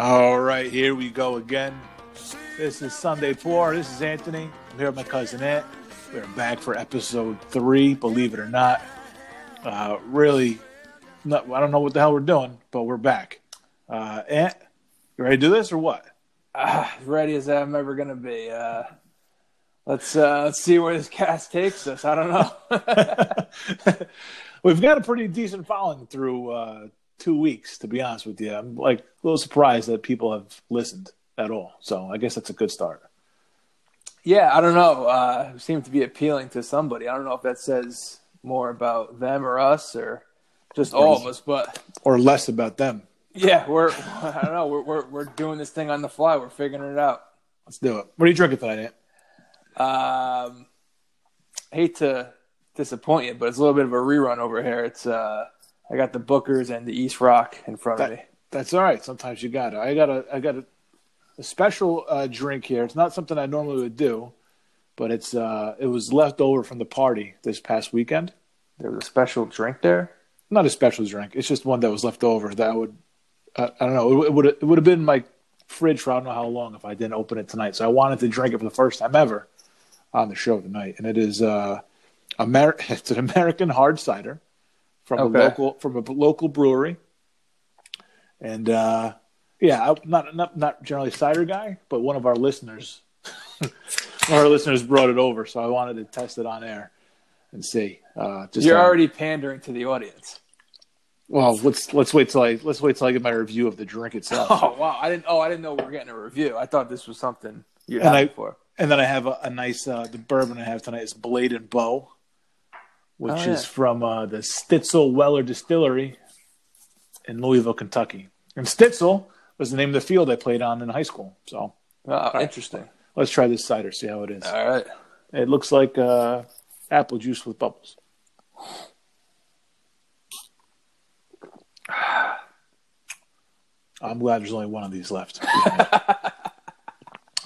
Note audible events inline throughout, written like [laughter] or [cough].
All right, here we go again. This is Sunday Pour. This is Anthony. I'm here with my cousin Ant. We're back for episode three, believe it or not. Uh, really, not, I don't know what the hell we're doing, but we're back. Uh, Ant, you ready to do this or what? Uh, as ready as I'm ever gonna be. Uh, let's uh, let's see where this cast takes us. I don't know. [laughs] We've got a pretty decent following through uh, two weeks, to be honest with you. I'm like a little surprised that people have listened at all. So I guess that's a good start. yeah, I don't know. Uh, it seemed to be appealing to somebody. I don't know if that says more about them or us or just all of us. But Or less about them. yeah, we're [laughs] I don't know. We're we're we're doing this thing on the fly. We're figuring it out. Let's do it. What are you drinking tonight, Ant? Um, hate to disappoint you, but it's a little bit of a rerun over here. It's uh, I got the Booker's and the East Rock in front of me. That's all right. Sometimes you got it. I got a I got a, a special uh, drink here. It's not something I normally would do, but it's uh it was left over from the party this past weekend. There was a special drink there. Not a special drink. It's just one that was left over that I would uh, I don't know. It would it would have been in my fridge for I don't know how long if I didn't open it tonight. So I wanted to drink it for the first time ever on the show tonight, and it is uh Amer- [laughs] It's an American hard cider from Okay. a local from a local brewery, and uh, yeah, I'm not not not generally a cider guy, but one of our listeners, [laughs] one of our listeners brought it over, so I wanted to test it on air and see. Uh, just You're how- already pandering to the audience. well. Let's let's wait till I let's wait till I get my review of the drink [laughs] itself. Oh wow! I didn't. Oh, I didn't know we were getting a review. I thought this was something you And had I- And then I have a, a nice uh, the bourbon I have tonight is Blade and Bow, which Oh, yeah. is from uh, the Stitzel Weller Distillery in Louisville, Kentucky. And Stitzel was the name of the field I played on in high school. So Oh, interesting. let's try this cider, see how it is. All right. It looks like uh, apple juice with bubbles. [sighs] I'm glad there's only one of these left. [laughs]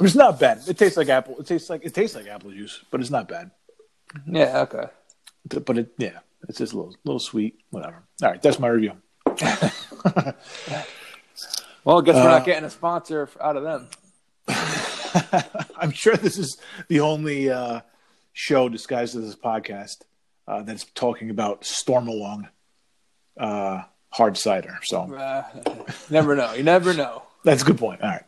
it's not bad. It tastes like apple. It tastes like it tastes like apple juice, but it's not bad. Yeah. Okay. But it, yeah, it's just a little, little sweet. Whatever. All right, that's my review. [laughs] Well, I guess we're Uh, not getting a sponsor out of them. [laughs] I'm sure this is the only uh, show disguised as a podcast uh, that's talking about Stormalong uh, hard cider. So [laughs] never know. You never know. that's a good point. All right.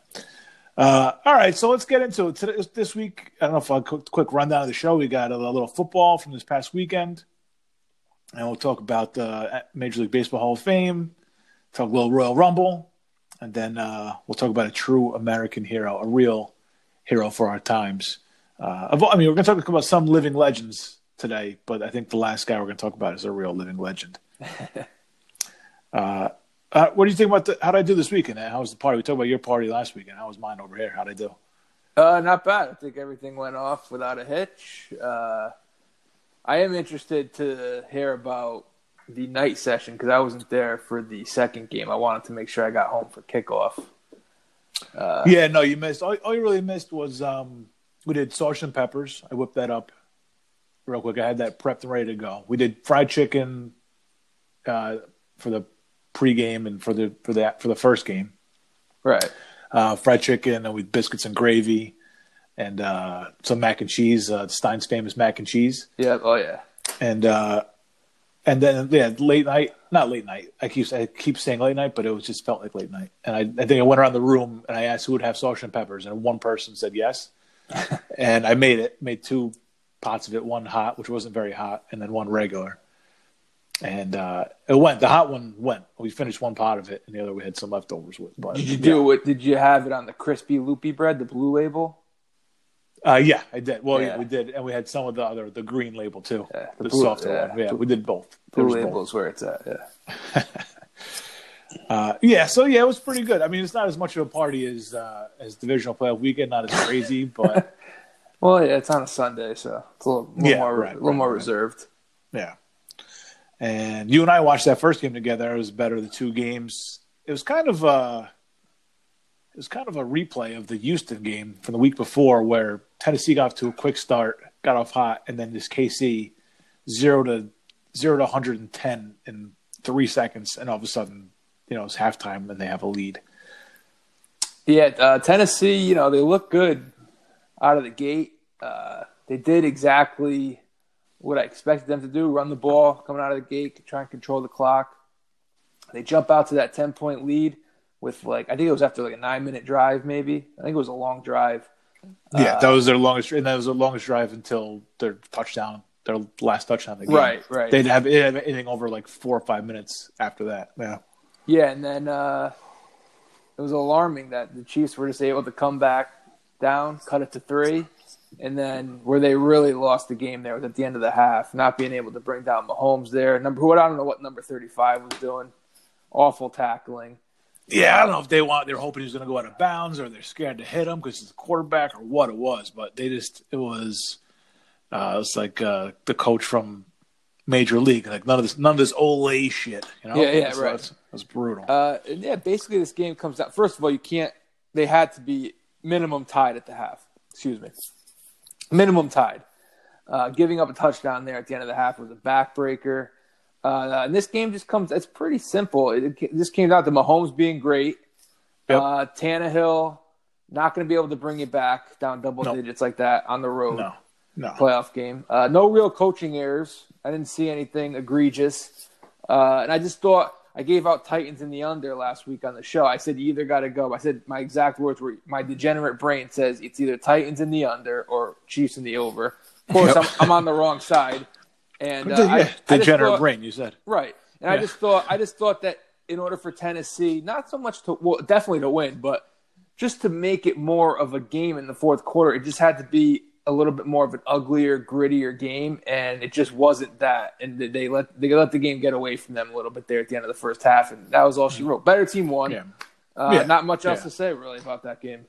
Uh, all right, so let's get into it. Today, this week, I don't know if I'll quick, quick rundown of the show. We got a little football from this past weekend, and we'll talk about the Major League Baseball Hall of Fame, talk a little Royal Rumble, and then uh, we'll talk about a true American hero, a real hero for our times. Uh, I mean, we're going to talk about some living legends today, but I think the last guy we're going to talk about is a real living legend. [laughs] uh, what do you think about the, how did I do this weekend? How was the party? We talked about your party last weekend. How was mine over here? How did I do? Uh, not bad. I think everything went off without a hitch. Uh, I am interested to hear about the night session because I wasn't there for the second game. I wanted to make sure I got home for kickoff. Uh, yeah, no, you missed. All, all you really missed was um, we did sausage and peppers. I whipped that up real quick. I had that prepped and ready to go. We did fried chicken uh, for the pregame and for the for that for the first game. Right. Uh, fried chicken and with biscuits and gravy, and uh, some mac and cheese. Uh, Stein's famous mac and cheese. Yeah. Oh yeah. and uh and then yeah late night not late night i keep i keep saying late night but it was just felt like late night and i, I think i went around the room and i asked who would have sausage and peppers and one person said yes [laughs] and i made it made two pots of it one hot which wasn't very hot and then one regular and uh it went the hot one went we finished one pot of it and the other we had some leftovers with but Did you do it? Did you have it on the crispy loopy bread, the blue label? uh yeah i did well yeah. Yeah. we did and we had some of the other the green label too Yeah, the, the blue- softer yeah. one yeah we did both Blue was both. label is where it's at. Yeah. [laughs] Uh, yeah, so yeah, it was pretty good. I mean, it's not as much of a party as uh, as divisional playoff weekend, not as [laughs] crazy, but Well, yeah, it's on a Sunday, so it's a little, little Yeah, more, right, a little right, more right. reserved. yeah. And you and I watched that first game together. It was better the two games. It was kind of a it was kind of a replay of the Houston game from the week before, where Tennessee got off to a quick start, got off hot, and then this KC zero to zero to 110 in three seconds, and all of a sudden, you know, it's halftime and they have a lead. Yeah, uh, Tennessee, you know, they look good out of the gate. Uh, they did exactly what I expected them to do run the ball coming out of the gate, try and control the clock. They jump out to that 10 point lead with, like, I think it was after like a nine minute drive, maybe. I think it was a long drive. Yeah, Uh, that was their longest, and that was their longest drive until their touchdown, their last touchdown of the game. Right, right. They didn't have, they didn't have anything over like four or five minutes after that. Yeah. Yeah, and then uh, it was alarming that the Chiefs were just able to come back down, cut it to three, and then where they really lost the game there was at the end of the half, not being able to bring down Mahomes there. Number who I don't know what number thirty five was doing, awful tackling. Yeah, I don't know if they want. They're hoping he's going to go out of bounds, or they're scared to hit him because he's a quarterback, or what it was. But they just it was, uh, it was like uh, the coach from Major League, like none of this, none of this Olay shit. You know? Yeah, yeah, So right. It's brutal. Uh, and yeah, basically this game comes down. First of all, you can't. They had to be minimum tied at the half. Excuse me, minimum tied. Uh, giving up a touchdown there at the end of the half was a backbreaker. Uh, and this game just comes. It's pretty simple. It, it just came down to Mahomes being great. Yep. Uh, Tannehill not going to be able to bring it back down double No. digits like that on the road no, no. playoff game. Uh, no real coaching errors. I didn't see anything egregious. Uh, and I just thought I gave out Titans in the under last week on the show. I said you either got to go. I said my exact words were my degenerate brain says it's either Titans in the under or Chiefs in the over. Of course, Yep. I'm, I'm on the wrong side. And uh, The- I- yeah, I degenerate thought- brain. You said. Right. And I just thought I just thought that in order for Tennessee, not so much to well, definitely to win, but just to make it more of a game in the fourth quarter, it just had to be a little bit more of an uglier, grittier game, and it just wasn't that. And they- let they let the game get away from them a little bit there at the end of the first half, and that was all she wrote. Better team won. Yeah. Uh, Yeah. Not much else Yeah. to say really about that game.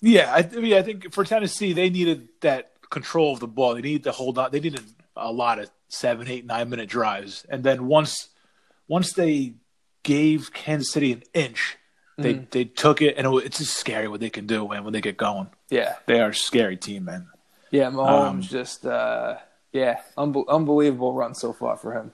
Yeah, I, I mean, I think for Tennessee, they needed that control of the ball. They needed to hold on. They needed a lot of seven, eight, nine minute drives, and then once once they gave Kansas City an inch, they Mm-hmm. they took it, and it, it's just scary what they can do, man. When they get going, Yeah. they are a scary team, man. Yeah. Mahomes Um, just uh, yeah, unbe- unbelievable run so far for him.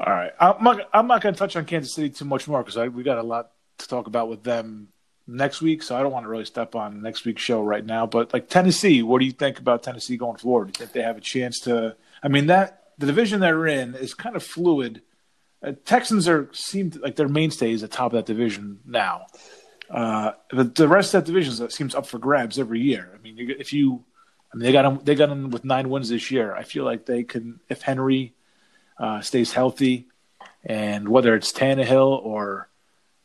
All right, I'm not. I'm not going to touch on Kansas City too much more because we got a lot to talk about with them next week. So I don't want to really step on next week's show right now. But like Tennessee, what do you think about Tennessee going forward? Do you think they have a chance to? I mean, that the division they're in is kind of fluid. Uh, Texans are seem to, like their mainstay is at the top of that division now. Uh, but the rest of that division seems up for grabs every year. I mean, you, if you, I mean, they got them. They got them with nine wins this year. I feel like they can if Henry uh, stays healthy, and whether it's Tannehill or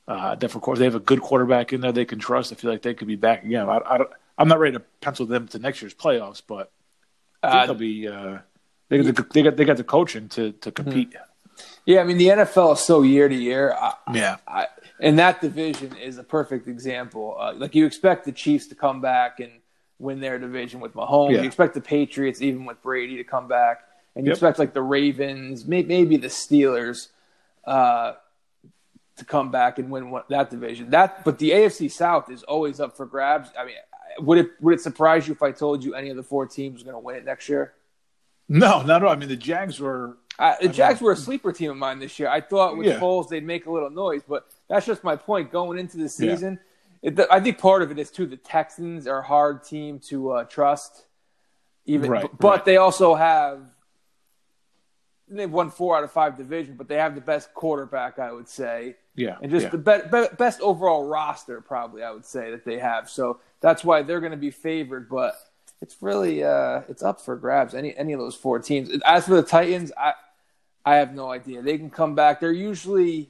uh, course they have a good quarterback in there they can trust. I feel like they could be back again. I, I, am not ready to pencil them to next year's playoffs, but I think Uh, they'll be. Uh, they got the, they got they got the coaching to to compete. Yeah, I mean the NFL is so year to year. I, Yeah, I, and that division is a perfect example. Uh, like you expect the Chiefs to come back and win their division with Mahomes. Yeah. You expect the Patriots, even with Brady, to come back, and you Yep. expect like the Ravens, may, maybe the Steelers, uh, to come back and win one, that division. That, but the AFC South is always up for grabs. I mean, would it would it surprise you if I told you any of the four teams are going to win it next year? no, not at all. I mean, the Jags were. I, the Jags were a sleeper team of mine this year. I thought with Yeah. Foles they'd make a little noise, but that's just my point. Going into the Yeah. season, it, I think part of it is too the Texans are a hard team to uh, trust. Even, Right, but right. they also have they've won four out of five division, but they have the best quarterback, I would say, Yeah, and just yeah. the be- be- best overall roster, probably I would say that they have. So that's why they're going to be favored. But it's really uh, it's up for grabs. Any any of those four teams. As for the Titans, I I have no idea. They can come back. They're usually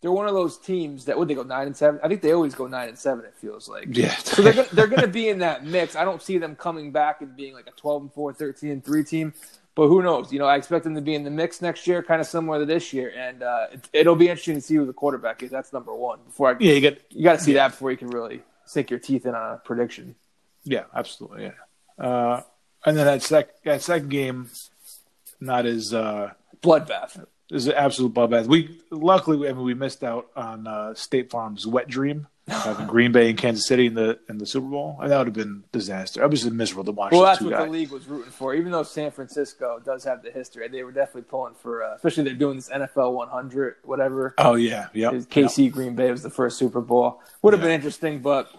they're one of those teams that would they go nine and seven. I think they always go nine and seven. It feels like. yeah. So they're gonna, they're going to be in that mix. I don't see them coming back and being like a 12 and 4, 13 and 3 team. But who knows? You know, I expect them to be in the mix next year, kind of similar to this year. And uh, it, it'll be interesting to see who the quarterback is. That's number one. Before I, yeah, you get you got to see that before you can really sink your teeth in on a prediction. Yeah, absolutely. Yeah. Uh, and then that sec that second game, not as uh, Bloodbath. is an absolute bloodbath. We luckily, I mean, we missed out on uh, State Farm's Wet Dream. having [laughs] Green Bay and Kansas City in the in the Super Bowl. And that would have been disaster. I was miserable to watch. Well, that's what guys. the league was rooting for. Even though San Francisco does have the history, they were definitely pulling for. Uh, especially they're doing this NFL 100, whatever. Oh yeah, yeah. KC Green Bay was the first Super Bowl. Would have Yeah. been interesting, but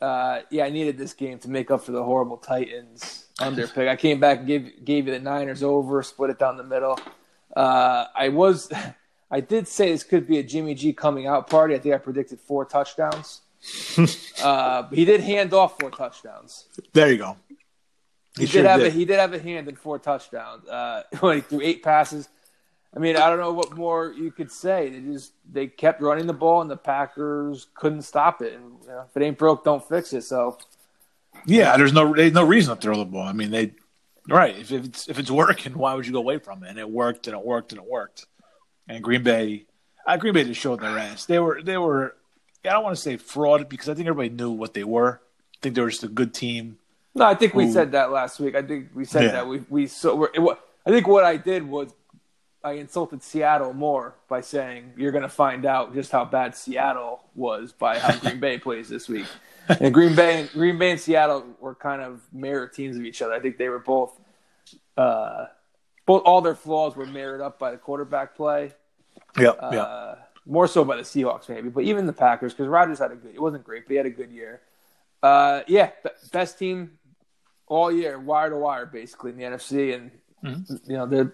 uh, yeah, I needed this game to make up for the horrible Titans under pick. I came back and gave gave you the Niners over, split it down the middle. Uh, I was, [laughs] I did say this could be a Jimmy G coming out party. I think I predicted four touchdowns. [laughs] uh, he did hand off four touchdowns. There you go. He, sure did have did. a he did have a hand in four touchdowns. Uh, when he threw eight passes. I mean, I don't know what more you could say. They just they kept running the ball, and the Packers couldn't stop it. And you know, if it ain't broke, don't fix it. So Yeah, there's no there's no reason to throw the ball. I mean, they right. If, if it's if it's working, why would you go away from it? And it worked, and it worked, and it worked. And Green Bay, uh, Green Bay just showed their ass. They were they were. I don't want to say fraud because I think everybody knew what they were. I think they were just a good team. no, I think we said that last week. I think we said Yeah. that we we so we're, it, I think what I did was I insulted Seattle more by saying you're going to find out just how bad Seattle was by how Green Bay plays this week. [laughs] And Green Bay, Green Bay and Seattle were kind of mirror teams of each other. I think they were both, uh, both all their flaws were mirrored up by the quarterback play. Yep, Uh, More so by the Seahawks, maybe, but even the Packers, because Rodgers had a good. It wasn't great, but he had a good year. Uh, yeah, best team all year, wire to wire, basically in the NFC, and Mm-hmm. you know they're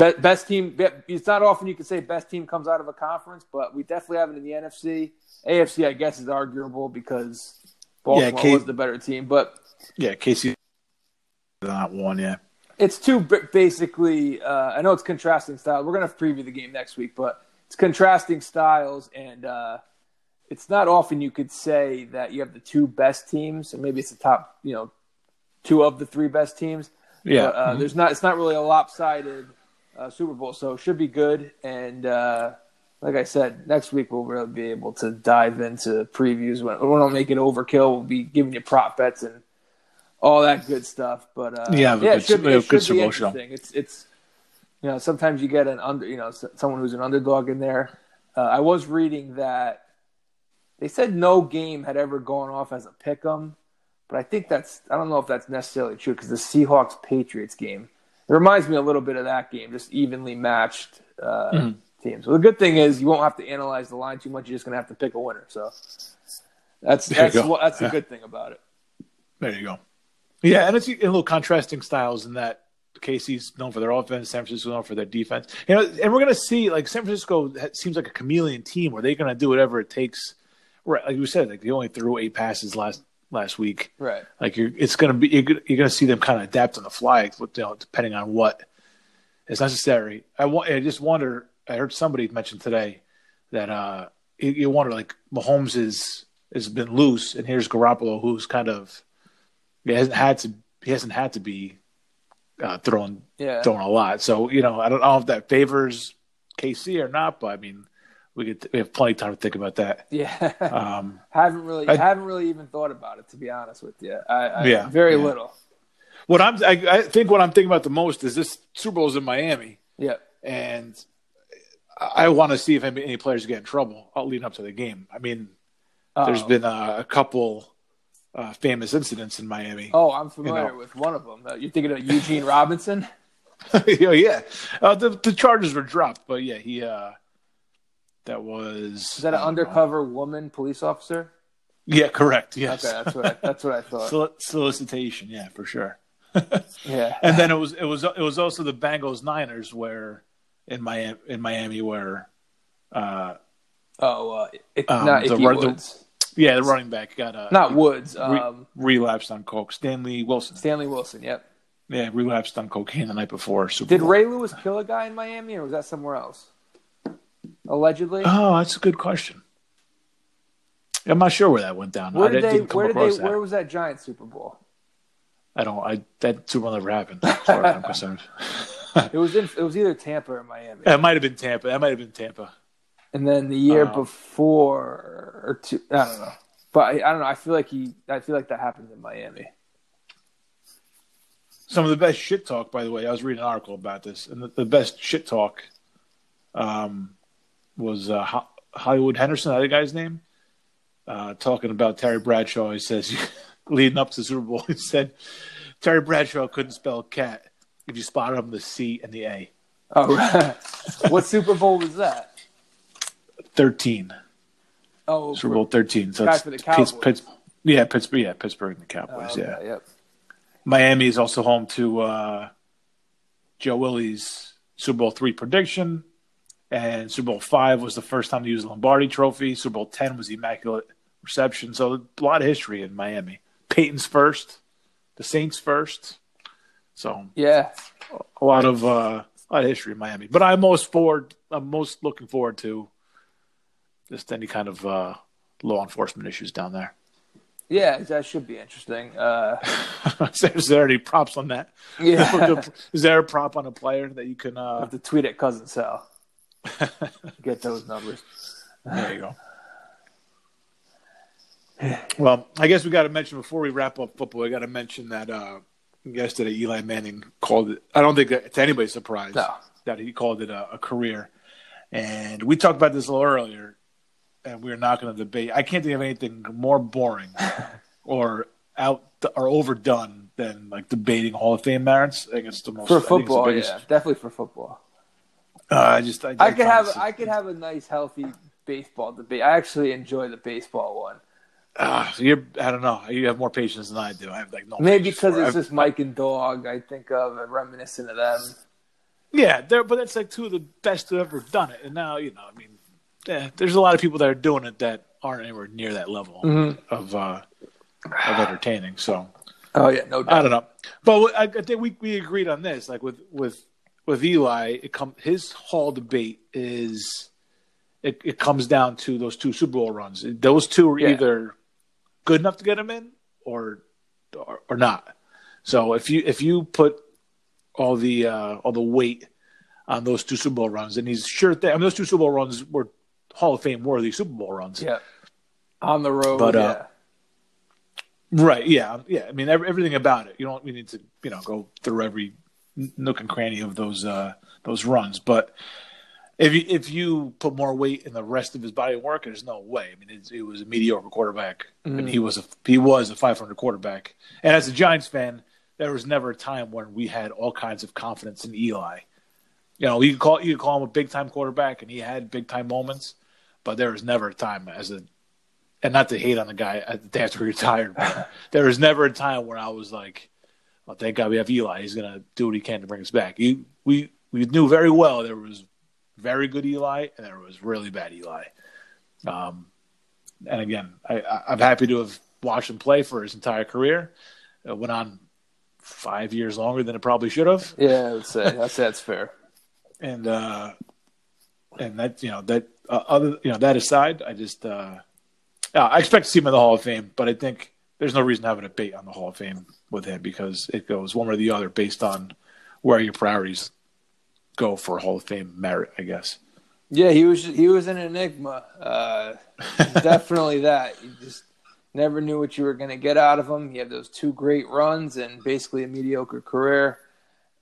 best team. It's not often you can say best team comes out of a conference, but we definitely have it in the NFC. AFC, I guess, is arguable because Baltimore K- was the better team, but yeah. Casey not one. Yeah, it's two basically. Uh, I know it's contrasting styles. We're gonna preview the game next week, but it's contrasting styles, and uh, it's not often you could say that you have the two best teams, or maybe it's the top, you know, two of the three best teams. yeah. But, uh, There's not. It's not really a lopsided uh, Super Bowl, so it should be good. And uh, like I said, next week we'll really be able to dive into previews. When we don't make it overkill, we'll be giving you prop bets and all that good stuff. But uh, Yeah, yeah, good- it should, it good should Super be Bowl show. interesting. It's it's you know sometimes you get an under you know someone who's an underdog in there. Uh, I was reading that they said no game had ever gone off as a pick 'em, but I think that's I don't know if that's necessarily true because the Seahawks Patriots game it reminds me a little bit of that game, just evenly matched uh, Mm-hmm. teams. Well, the good thing is you won't have to analyze the line too much. You're just going to have to pick a winner. So that's There that's what, that's a [laughs] Yeah. good thing about it. There you go. Yeah, and it's a little contrasting styles in that Casey's known for their offense, San Francisco's known for their defense. You know, and we're going to see like San Francisco seems like a chameleon team where they're going to do whatever it takes. Right, like you said, like they only threw eight passes last last week. Right. Like you're, it's going to be you're, gonna- you're going to see them kind of adapt on the fly, you know, depending on what is necessary. I wa- I just wonder. I heard somebody mention today that uh, you, you wonder like Mahomes is has been loose, and here's Garoppolo, who's kind of he hasn't had to he hasn't had to be uh, throwing Yeah. throwing a lot. So you know, I don't know if that favors KC or not, but I mean, we could we have plenty of time to think about that. Yeah. [laughs] Um, haven't really I- haven't really even thought about it to be honest with you. I, I Yeah, very yeah. little. what I'm I, I think what I'm thinking about the most is this Super Bowl is in Miami, Yeah. and I, I want to see if any, any players get in trouble uh, leading up to the game. I mean, there's Oh. been uh, a couple uh, famous incidents in Miami. Oh, I'm familiar know. with one of them. Uh, you're thinking of Eugene Robinson? [laughs] yeah, yeah. Uh, the the charges were dropped, but yeah, he uh, that was Is that an I don't know. undercover woman police officer? Yeah, correct. Yes, Okay, that's what I, that's what I thought. Sol- solicitation. Yeah, for sure. [laughs] Yeah. And then it was it was it was also the Bengals Niners where in Miami in Miami where uh, Oh, uh, it, Um, not the Ickey run- the- Woods. yeah the running back got a Not Woods. re- Um, relapsed on coke. Stanley Wilson. Stanley Wilson. Yep. Yeah, relapsed on cocaine the night before Super Did Bowl. Ray Lewis kill a guy in Miami, or was that somewhere else? Allegedly. Oh, that's a good question. I'm not sure where that went down. where I did they? didn't come Where did they? that. Where was that giant Super Bowl? I don't. I that Super Bowl never happened. As far as I'm concerned. [laughs] It was in. It was either Tampa or Miami. It might have been Tampa. That might have been Tampa. And then the year Uh, before, or two, I don't know. But I, I don't know. I feel like he. I feel like that happened in Miami. Some of the best shit talk, by the way. I was reading an article about this, and the, the best shit talk um, was uh, Ho- Hollywood Henderson. That guy's name? uh, talking about Terry Bradshaw. He says, [laughs] leading up to the Super Bowl, he said Terry Bradshaw couldn't spell cat if you spotted him the C and the A. Oh, right. [laughs] what Super Bowl was that? 13. Oh, Super Bowl 13. So it's for the Pitts- Cowboys. Pitts- yeah, Pittsburgh. Yeah, Pittsburgh and the Oh, Cowboys. okay, Yeah. Yep. Miami is also home to uh, Joe Willie's Super Bowl three prediction, and Super Bowl five was the first time to use the Lombardi Trophy. Super Bowl ten was the Immaculate Reception. So a lot of history in Miami. Peyton's first, the Saints first. So Yeah. a lot of uh, a lot of history in Miami. But I'm most forward. I'm most looking forward to just any kind of uh, law enforcement issues down there. Yeah, that should be interesting. Uh, [laughs] is there any props on that? yeah. [laughs] Is there a prop on a player that you can? Uh, have to tweet at Cousin Sal. [laughs] Get those numbers. there you go. [sighs] Well, I guess we got to mention before we wrap up football. We got to mention that uh, yesterday Eli Manning called it. I don't think that it's anybody's surprise No. that he called it a, a career. And we talked about this a little earlier, and we're not going to debate. I can't think of anything more boring [laughs] or out or overdone than like debating Hall of Fame merits. I think it's the most For I think it's the football, biggest- yeah, definitely for football. Uh, I just I, I could have I could have a nice healthy baseball debate. I actually enjoy the baseball one. Ah, so you're I don't know. You have more patience than I do. I have like no. Maybe because it's I've- just Mike and Dog. I think of and reminiscent of them. Yeah, they're but that's like two of the best to ever done it. And now you know, I mean, yeah, there's a lot of people that are doing it that aren't anywhere near that level Mm-hmm. of uh, of entertaining. So Oh yeah, no Doubt. I don't know, but I, I think we we agreed on this. Like with with with Eli, it come his Hall debate is it, it comes down to those two Super Bowl runs. Those two are Yeah. either good enough to get him in or or, or not. So if you if you put all the uh, all the weight on those two Super Bowl runs, and he's sure that I mean those two Super Bowl runs were Hall of Fame worthy Super Bowl runs. Yeah, on the road. But, uh. Right. Yeah. Yeah. I mean, every, everything about it. You don't. We need to, you know, go through every nook and cranny of those uh, those runs. But if you if you put more weight in the rest of his body of work, there's no way. I mean, it's, it was a mediocre quarterback, and he was a he was a 500 quarterback. And as a Giants fan, there was never a time when we had all kinds of confidence in Eli. You know, you could call you could call him a big time quarterback, and he had big time moments, but there was never a time as a and not to hate on the guy at the day after he [laughs] retired, but there was never a time where I was like, "Oh, thank God we have Eli. He's gonna do what he can to bring us back." He, we we knew very well there was very good Eli and there was really bad Eli. Um, and again, I, I'm happy to have watched him play for his entire career. It went on five years longer than it probably should have, Yeah, I would say that's that's fair. [laughs] and uh, and that you know that uh, other you know that aside, I just uh, I expect to see him in the Hall of Fame, but I think there's no reason to have a debate on the Hall of Fame with him because it goes one way or the other based on where your priorities go for Hall of Fame merit, I guess. Yeah, he was he was an enigma. Uh, [laughs] definitely that. You just never knew what you were going to get out of him. He had those two great runs and basically a mediocre career,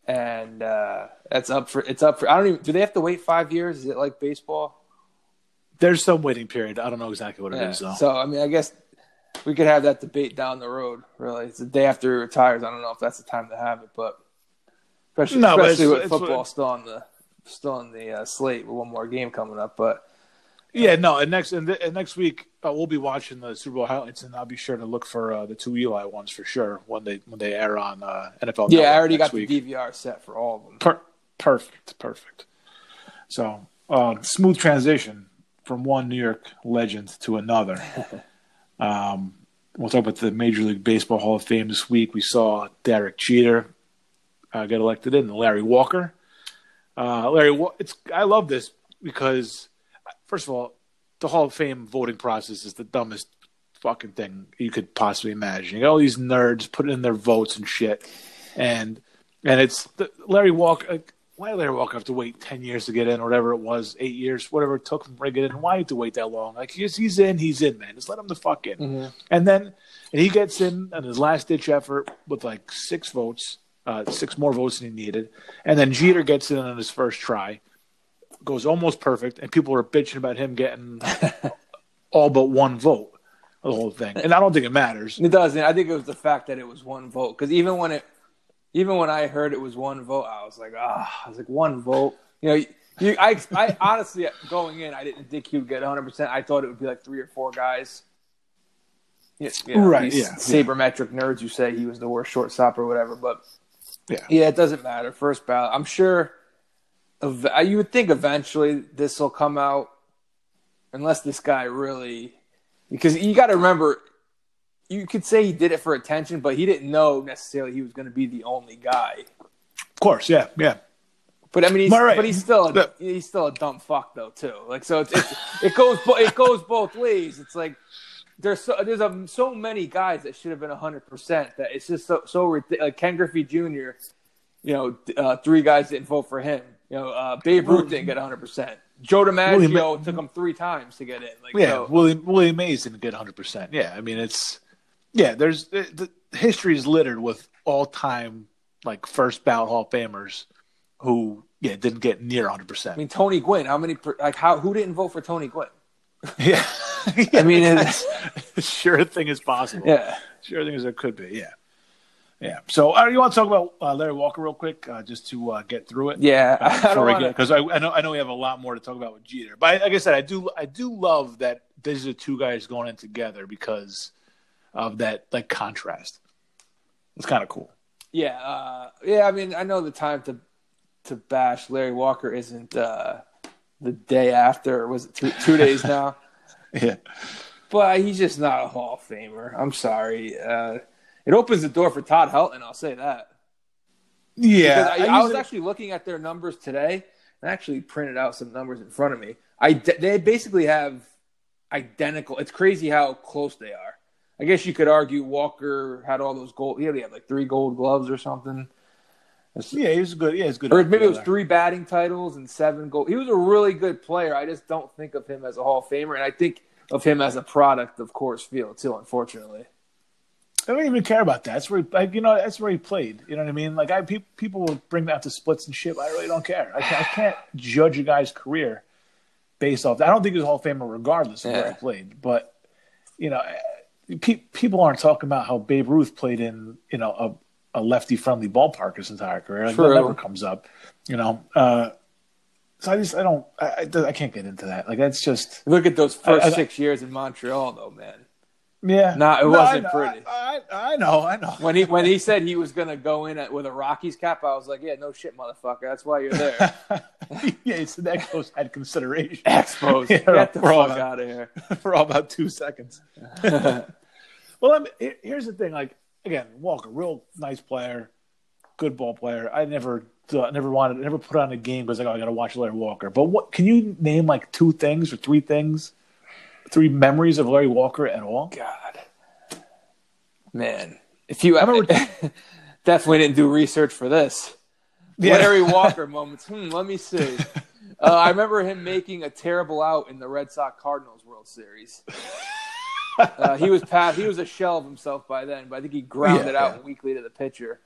and uh, that's up for it's up for. I don't even. Do they have to wait five years? Is it like baseball? There's some waiting period. I don't know exactly what it is Yeah. though. So I mean, I guess we could have that debate down the road. Really, it's the day after he retires. I don't know if that's the time to have it, but especially, No, but especially it's- with it's football what- still on the still on the uh, slate with one more game coming up. But Yeah, no, and next and, th- and next week uh, we'll be watching the Super Bowl highlights, and I'll be sure to look for uh, the two Eli ones for sure when they when they air on uh, NFL. yeah, I already got week. the DVR set for all of them. Per- perfect, perfect. So, uh, smooth transition from one New York legend to another. [laughs] um, we'll talk about the Major League Baseball Hall of Fame this week. We saw Derek Jeter uh, get elected in, Larry Walker. Uh, Larry, it's I love this because, first of all, the Hall of Fame voting process is the dumbest fucking thing you could possibly imagine. You got all these nerds putting in their votes and shit, and and it's the, Larry Walker. Like, why did Larry Walker have to wait ten years to get in, or whatever it was, eight years, whatever it took him to get in? Why did he have to wait that long? Like he's, he's in, he's in, man. Just let him the fuck in. And then and he gets in on his last ditch effort with like six votes, uh, six more votes than he needed, and then Jeter gets in on his first try, goes almost perfect, and people are bitching about him getting [laughs] all but one vote. the whole thing, and I don't think it matters. It doesn't. I think it was the fact that it was one vote. Because even when it, even when I heard it was one vote, I was like, ah, I was like one vote. You know, you, I, I honestly going in, I didn't think he would get 100. percent I thought it would be like three or four guys. Yeah, you know, Right, yeah, Sabermetric nerds who say he was the worst shortstop or whatever, but Yeah. yeah, it doesn't matter. First ballot. I'm sure. ev- You would think eventually this will come out, unless this guy really, because you got to remember, you could say he did it for attention, but he didn't know necessarily he was going to be the only guy. Of course, yeah, yeah. But I mean, he's, But right. but he's still a, he's still a dumb fuck though too. Like so, it's, it's, it goes it goes both ways. It's like there's so there's a, so many guys that should have been hundred percent that it's just so so like Ken Griffey Jr. You know, uh, three guys didn't vote for him. You know, uh, Babe Ruth didn't get hundred percent. Joe DiMaggio Willie took him three times to get in. Like, Yeah, so- Willie Willie Mays didn't get 100. percent Yeah, I mean it's yeah. There's the, the history is littered with all time like first ballot Hall of Famers who yeah didn't get near 100. percent I mean, Tony Gwynn. How many? Like, how? Who didn't vote for Tony Gwynn? Yeah, [laughs] I mean, [laughs] it's, sure thing is possible. yeah. sure thing as it could be. Yeah, yeah. So uh, you want to talk about uh, Larry Walker real quick, uh, just to uh, get through it. Yeah, [laughs] I don't because I, I know I know we have a lot more to talk about with Jeter, but I, like I said, I do I do love that these are two guys going in together because of that like contrast. It's kind of cool. Yeah, uh, yeah. I mean, I know the time to to bash Larry Walker isn't uh, the day after. Was it two, two days [laughs] now? Yeah, But he's just not a Hall of Famer. I'm sorry. Uh, it opens the door for Todd Helton. I'll say that. yeah. I, I was usually- actually looking at their numbers today. and actually printed out some numbers in front of me. I they basically have identical. It's crazy how close they are. I guess you could argue Walker had all those gold. He had like three gold gloves or something. yeah, he was good. Yeah, he's good. or maybe it was three batting titles and seven gold. He was a really good player. I just don't think of him as a Hall of Famer, and I think of him as a product of Coors Field too. Unfortunately, I don't even care about that. That's where he, like, you know that's where he played. You know what I mean? Like I pe- people will bring that to splits and shit. But I really don't care. I, can't- I can't judge a guy's career based off. that. I don't think he's a Hall of Famer regardless of where he played. But you know, pe- people aren't talking about how Babe Ruth played in you know a, a lefty friendly ballpark his entire career. Like, that never comes up. You know. Uh, so I just I don't I, I I can't get into that. Like that's just look at those first I- six years in Montreal, though, man. yeah. Nah, it No, wasn't I pretty. I, I, I know. I know. When he when he said he was gonna go in at, with a Rockies cap, I was like, yeah, no shit, motherfucker. That's why you're there. [laughs] yeah, so that goes had consideration Expos, [laughs] Yeah, get the fuck out of here. [laughs] for all about two seconds. Well, I mean, here's the thing. Like again, Walker, real nice player, good ball player. I never, uh, never wanted, never put on a game because like, oh, I got to watch Larry Walker. But what can you name like two things or three things, three memories of Larry Walker at all? God, man, if you I remember- [laughs] definitely didn't do research for this. Larry Walker [laughs] moments. Hmm, let me see. Uh, I remember him making a terrible out in the Red Sox Cardinals World Series. Uh, he was past, he was a shell of himself by then, but I think he grounded Yeah, out yeah. weekly to the pitcher.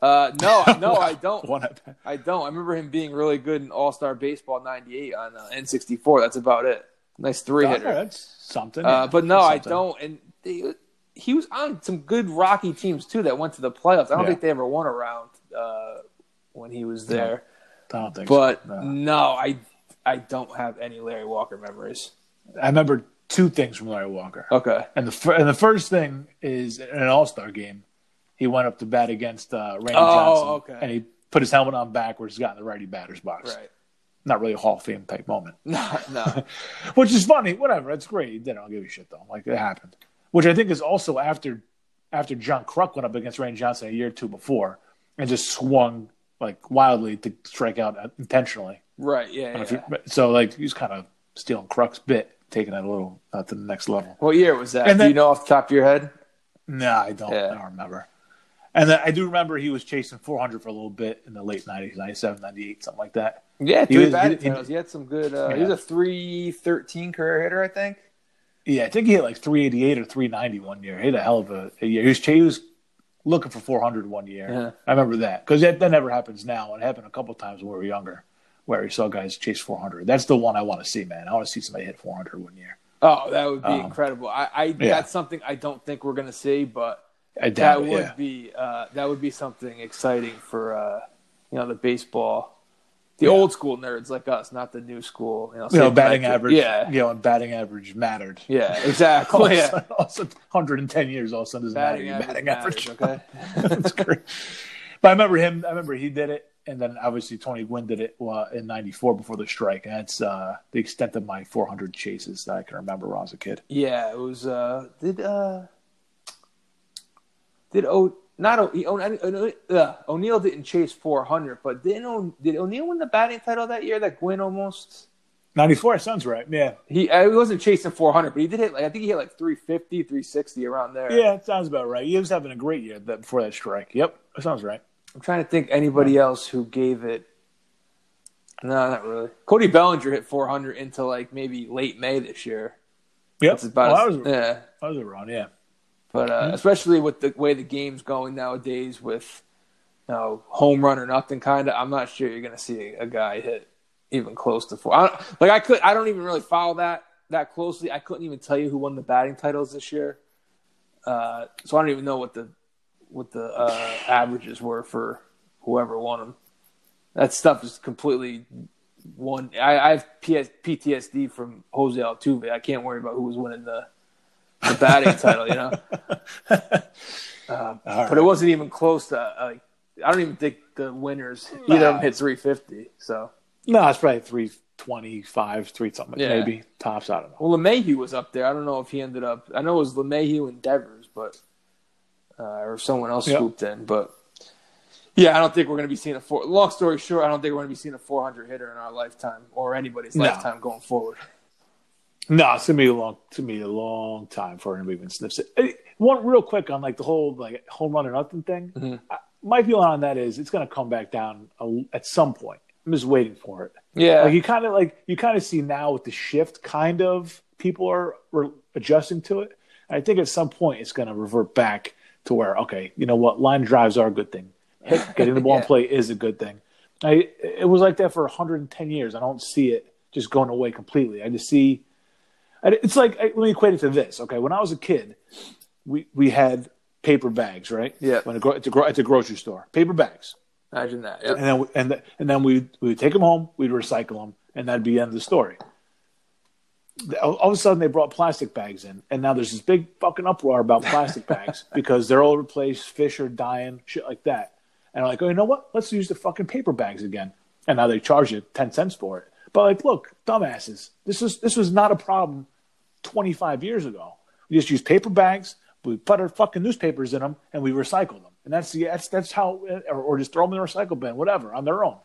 Uh, no, no, I [laughs] don't. One at bat. I don't. I remember him being really good in All Star Baseball '98 on uh, N64. That's about it. Nice three hitter. that's something. Uh, but no, that's I don't. And they, he was on some good Rocky teams too that went to the playoffs. I don't Yeah. think they ever won a round uh, when he was there. I don't think. But so. No. no, I I don't have any Larry Walker memories. I remember two things from Larry Walker. Okay. And the fir- and the first thing is in an All Star game, he went up to bat against uh, Randy Oh, Johnson, okay. and he put his helmet on backwards, got in the righty batter's box. Right. Not really a Hall of Fame type moment, [laughs] No, no. [laughs] which is funny. Whatever, it's great. He did. I don't give a shit though. Like it happened, which I think is also after after John Kruk went up against Randy Johnson a year or two before, and just swung like wildly to strike out intentionally. right. Yeah. Yeah. So like he's kind of stealing Kruk's bit, taking it a little uh, to the next level. What year was that? And Do you know off the top of your head? No, I don't. Yeah. I don't remember. And then I do remember he was chasing 400 for a little bit in the late 90s, 97, 98, something like that. Yeah, He was- he- he- He had some good. Uh, He was a three thirteen career hitter, I think. Yeah, I think he hit like 388 or 390 one year. He had a hell of a, a year. He was, he was looking for 400 one year. Yeah. I remember that because that, that never happens now. It happened a couple times when we were younger where we saw guys chase 400. That's the one I want to see, man. I want to see somebody hit 400 one year. Oh, that would be Um, incredible. I, I yeah. that's something I don't think we're gonna see, but that it, would yeah. be uh, that would be something exciting for uh, you know the baseball, the Yeah. old school nerds like us, not the new school. You know, You know, batting connected. average. Yeah, You know, and batting average mattered. yeah, [laughs] exactly. yeah. sudden, all of a sudden, 110 years, all of a sudden, doesn't Batting matter. average, Batting average. matters, okay. [laughs] That's great. But I remember him. I remember he did it, and then obviously Tony Gwynn did it uh, in '94 before the strike. And that's uh, the extent of my 400 chases that I can remember when I was a kid. Yeah, it was. Uh, did uh, did O not O, he, o, uh, O'Neill didn't chase 400, but didn't o, did O'Neill win the batting title that year? That Gwynn almost. '94 sounds right. Yeah, He uh, he wasn't chasing 400, but he did hit like I think he hit like 350, 360 around there. yeah, it sounds about right. He was having a great year that, before that strike. Yep, that sounds right. I'm trying to think anybody else who gave it. No, not really. Cody Bellinger hit 400 into like maybe late May this year. Yep, That's about well, I was, yeah. I was around. Yeah, But Mm-hmm. uh, especially with the way the game's going nowadays, with you know, home run or nothing, kind of, I'm not sure you're going to see a guy hit even close to four. I don't, like I could, I don't even really follow that that closely. I couldn't even tell you who won the batting titles this year, uh, so I don't even know what the what the uh, averages were for whoever won them. That stuff is completely one. I, I have PS, PTSD from Jose Altuve. I can't worry about who was winning the the batting [laughs] title, you know. [laughs] All But right. it wasn't even close to. Uh, I don't even think the winners either of them hit 350. So no, it's probably 325, three something, Yeah. maybe tops. I don't know. well, LeMahieu was up there. I don't know if he ended up. I know it was LeMahieu and Devers, but uh, or someone else Yeah. swooped in. But yeah, I don't think we're going to be seeing a four. Long story short, I don't think we're going to be seeing a 400 hitter in our lifetime or anybody's No. lifetime going forward. No, it's gonna be a long, to me, a long time for anybody even sniffs it. One real quick on like the whole like home run or nothing thing. Mhm. I, my feeling on that is it's gonna come back down a, at some point. I'm just waiting for it. Yeah, Like you kind of like you kind of see now with the shift, kind of people are, are adjusting to it. And I think at some point it's gonna revert back to where okay, you know what, line drives are a good thing. Hit, [laughs] getting the ball in play is a good thing. I it was like that for 110 years. I don't see it just going away completely. I just see It's like let me equate it to this. Okay, when I was a kid, we we had paper bags, right? Yeah. When at the, at the grocery store, paper bags, imagine that. and then we, and th- and then we we would take them home, we'd recycle them, and that'd be the end of the story. All of a sudden, they brought plastic bags in, and now there's this big fucking uproar about plastic bags [laughs] because they're all place, fish are dying, shit like that. And I'm like, oh, you know what? Let's use the fucking paper bags again. And now they charge you ten cents for it. But like, look, dumbasses, this is this was not a problem 25 years ago. We just use paper bags, we put our fucking newspapers in them, and we recycle them. And that's the that's that's how, or, or just throw them in the recycle bin, whatever, on their own.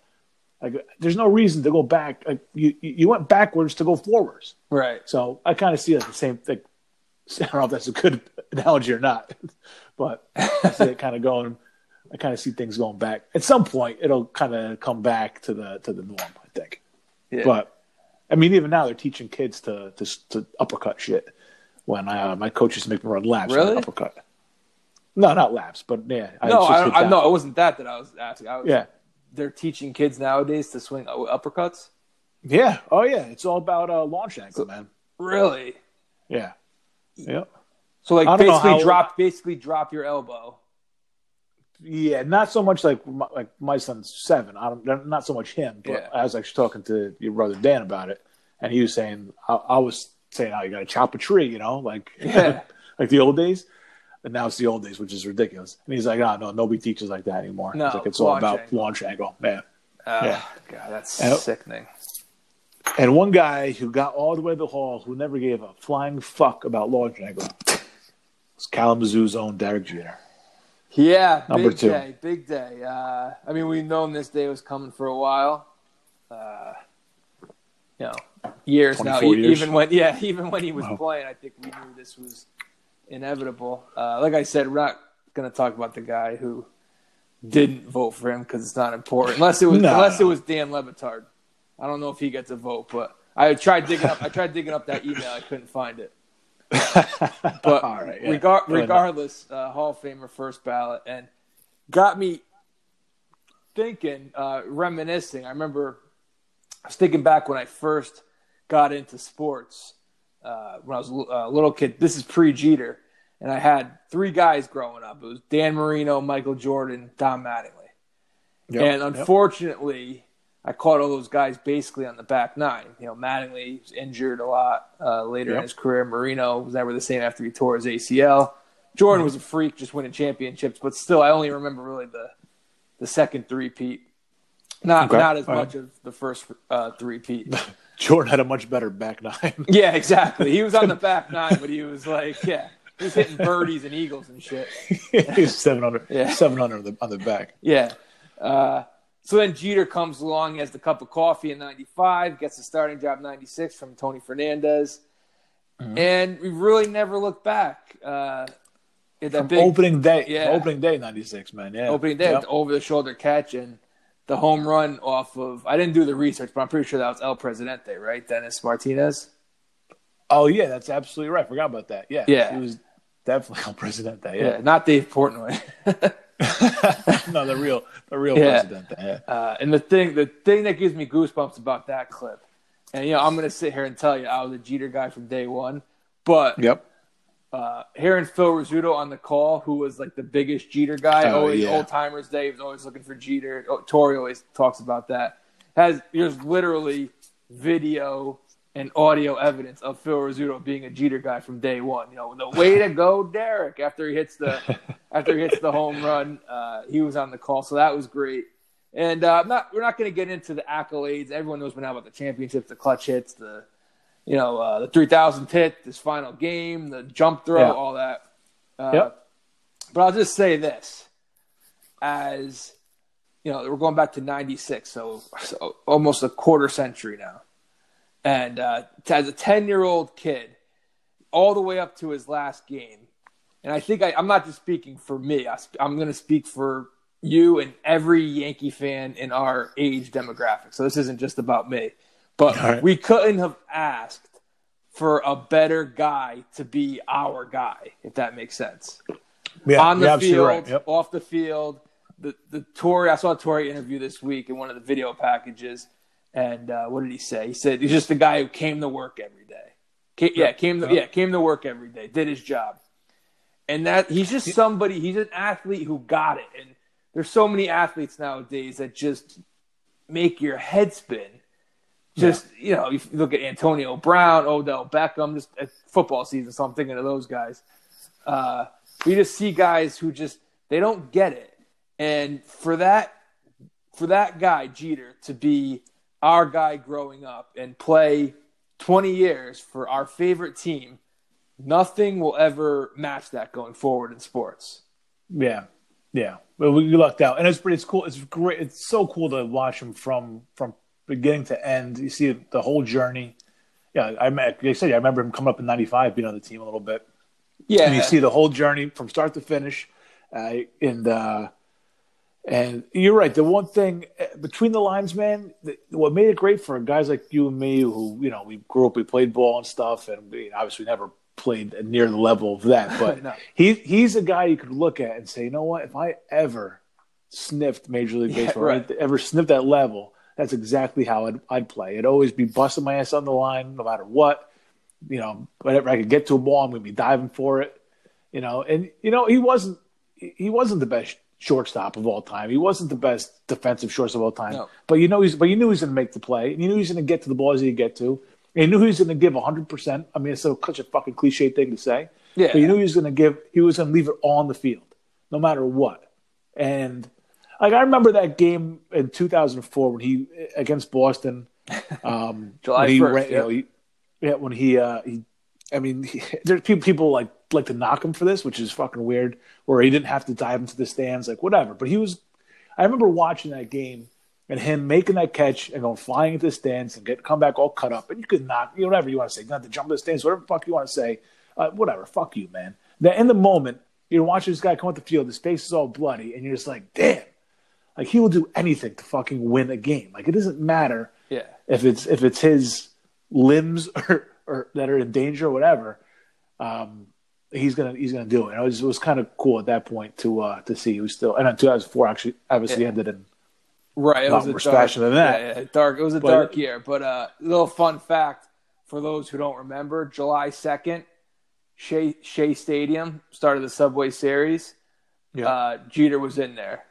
Like, there's no reason to go back. Like, you you went backwards to go forwards. Right. So I kind of see it like the same thing. [laughs] I don't know if that's a good analogy or not, [laughs] but I see it kind of going. I kind of see things going back. At some point, it'll kind of come back to the to the norm. I think. Yeah. But I mean, even now they're teaching kids to to, to uppercut shit. When uh, my coaches make me run laps, Really? uppercut. No, not laps, but yeah. no, just I, I, no, it wasn't that that I was asking. I was, Yeah, They're teaching kids nowadays to swing uppercuts. yeah. Oh yeah, it's all about uh, launch angle, man. Really? Yeah, yeah. So like I don't know basically how- drop basically drop your elbow. Yeah, not so much like my, like my son's seven. I don't, not so much him, but Yeah. I was actually talking to your brother Dan about it, and he was saying I, I was saying how you got to chop a tree, you know, like Yeah. [laughs] like the old days. And now it's the old days, which is ridiculous. And he's like, "Oh no, nobody teaches like that anymore. No, He's like, it's all about angle. launch angle, man." Uh, Yeah. God, that's Yep. sickening. And one guy who got all the way to the hall, who never gave a flying fuck about launch angle, was Kalamazoo's own Derek Jeter. Yeah, Number big two. day, big day. Uh, I mean, we've known this day was coming for a while. Uh, you know, years now. 24 years. Even when, yeah, [laughs] even when he was Wow. playing, I think we knew this was inevitable. Uh, like I said, we're not going to talk about the guy who didn't vote for him because it's not important. Unless it was, No, unless it was Dan Le Batard. I don't know if he gets a vote, but I tried digging up. I tried digging up that email. I couldn't find it. [laughs] But right, yeah. regar- regardless, uh, Hall of Famer first ballot, and got me thinking, uh, reminiscing. I remember I was thinking back when I first got into sports, uh, when I was a little kid. This is pre Jeter, and I had three guys growing up. It was Dan Marino, Michael Jordan, Don Mattingly, yep, and unfortunately. Yep. I caught all those guys basically on the back nine. You know, Mattingly was injured a lot uh, later yep. in his career. Marino was never the same after he tore his ACL. Jordan was a freak, just winning championships, but still, I only remember really the the second three peat. Not okay. not as All much right. of the first uh, three peat. [laughs] Jordan had a much better back nine. yeah, exactly. He was on the [laughs] back nine, but he was like, yeah, he was hitting birdies and eagles and shit. [laughs] He's seven under, yeah. seven under on the, on the back. Yeah. Uh, so then Jeter comes along, has the cup of coffee in '95, gets the starting job '96 from Tony Fernandez, mm-hmm. and we really never looked back. Uh, that big, opening day, yeah, opening day '96, man, yeah, opening day, yep. over the shoulder catch and the home run off of. I didn't do the research, but I'm pretty sure that was El Presidente, right? Dennis Martinez. Oh yeah, that's absolutely right. Forgot about that. Yeah, yeah, he was definitely El Presidente. Yeah, yeah not Dave Portnoy. [laughs] no, the real, the real yeah. Presidente. Yeah. Uh, and the thing, the thing that gives me goosebumps about that clip, and you know, I'm going to sit here and tell you, I was a Jeter guy from day one, but yep uh, hearing Phil Rizzuto on the call, who was like the biggest Jeter guy, oh, always yeah. old timers day, was always looking for Jeter. Oh, Torre always talks about that. Has there's literally video and audio evidence of Phil Rizzuto being a Jeter guy from day one. You know, the way to go, Derek. After he hits the [laughs] after he hits the home run, uh, he was on the call, so that was great. And uh, not we're not going to get into the accolades. Everyone knows now about the championships, the clutch hits, the you know, uh, the 3000 hit, this final game, the jump throw, yeah. all that. Uh, yep. But I'll just say this as, you know, we're going back to 96, so, so almost a quarter century now. And uh, as a 10 year old kid, all the way up to his last game, and I think I, am not just speaking for me, I, I'm going to speak for you and every Yankee fan in our age demographic. So this isn't just about me. But right. we couldn't have asked for a better guy to be our guy, if that makes sense. Yeah, On the field, right. yep. off the field. The the Torre, I saw a Torre interview this week in one of the video packages, and uh, what did he say? He said he's just a guy who came to work every day. Came, yeah, came to, yeah came to work every day, did his job, and that he's just somebody. He's an athlete who got it, and there's so many athletes nowadays that just make your head spin just yeah. you know, if you look at Antonio Brown, Odell Beckham, just football season. So I'm thinking of those guys. Uh, we just see guys who just they don't get it, and for that for that guy Jeter to be our guy growing up and play 20 years for our favorite team, nothing will ever match that going forward in sports. Yeah, yeah. Well, we lucked out, and it's pretty. It's cool. It's great. It's so cool to watch him from from beginning to end. You see the whole journey. Yeah, I like I said, I remember him coming up in '95, being on the team a little bit. Yeah, and you see the whole journey from start to finish, uh, and uh, and you're right. The one thing uh, between the lines, man, what made it great for guys like you and me, who you know we grew up, we played ball and stuff, and we obviously never played near the level of that. [laughs] But no. he he's a guy you could look at and say, you know what, if I ever sniffed Major League [laughs] Baseball, yeah, right. ever sniffed that level, that's exactly how I'd, I'd play. I'd always be busting my ass on the line, no matter what. You know, whenever I could get to a ball, I'm to be diving for it. You know, and you know he wasn't he wasn't the best shortstop of all time. He wasn't the best defensive shortstop of all time. No. But you know he's but you knew he was going to make the play. And you knew he was going to get to the balls he could get to. And you knew he was going to give 100. percent I mean, it's such a fucking cliche thing to say. Yeah. But you knew he was going to give. He was going to leave it all on the field, no matter what. And like I remember that game in 2004 when he against Boston. [laughs] Um, July he 1st, you know, he, yeah, when he uh, he, I mean, he, [laughs] there's people people like like to knock him for this, which is fucking weird. Where he didn't have to dive into the stands, like whatever. But he was. I remember watching that game and him making that catch and going flying into the stands and get come back all cut up. And you could knock, you know, whatever you want to say, not to jump in the stands, whatever fuck you want to say, uh, whatever. Fuck you, man. That in the moment, you're watching this guy come off the field, his face is all bloody, and you're just like, damn like he will do anything to fucking win a game. Like it doesn't matter yeah. if it's if it's his limbs [laughs] or, or that are in danger or whatever. Um, he's gonna he's gonna do it. And it was, was kind of cool at that point to uh, to see he was still. And then 2004 actually obviously yeah. ended in right. It was a dark, than that. Yeah, yeah, dark. It was a but, dark year. But uh, a little fun fact: for those who don't remember, July 2nd, Shea, Shea Stadium started the Subway Series. Yeah. Uh, Jeter was in there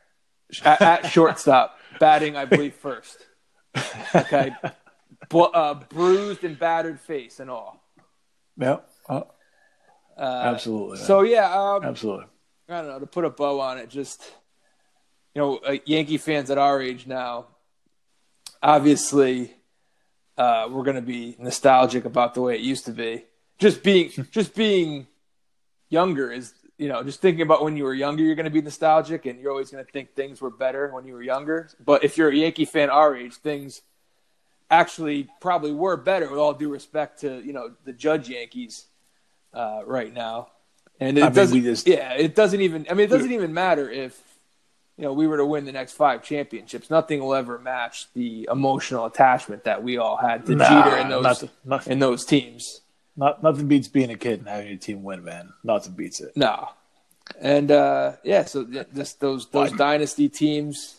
at, at [laughs] shortstop, batting, I believe, first. [laughs] Okay. Uh, bruised and battered face and all. yeah. Uh, Uh, absolutely. man. So, yeah, um, absolutely. I don't know, to put a bow on it, just, you know, uh, Yankee fans at our age now, obviously, uh, we're going to be nostalgic about the way it used to be. Just being, [laughs] just being younger is, you know, just thinking about when you were younger, you're going to be nostalgic and you're always going to think things were better when you were younger. But if you're a Yankee fan our age, things actually probably were better with all due respect to, you know, the Judge Yankees uh, right now. And it I doesn't, we just- yeah, it doesn't even, I mean, it doesn't even matter if, you know, we were to win the next five championships. Nothing will ever match the emotional attachment that we all had to Nah, Jeter and those, nothing, nothing, in those teams. not, nothing beats being a kid and having your team win, man. Nothing beats it. No. And uh, yeah, so just those those dynasty teams,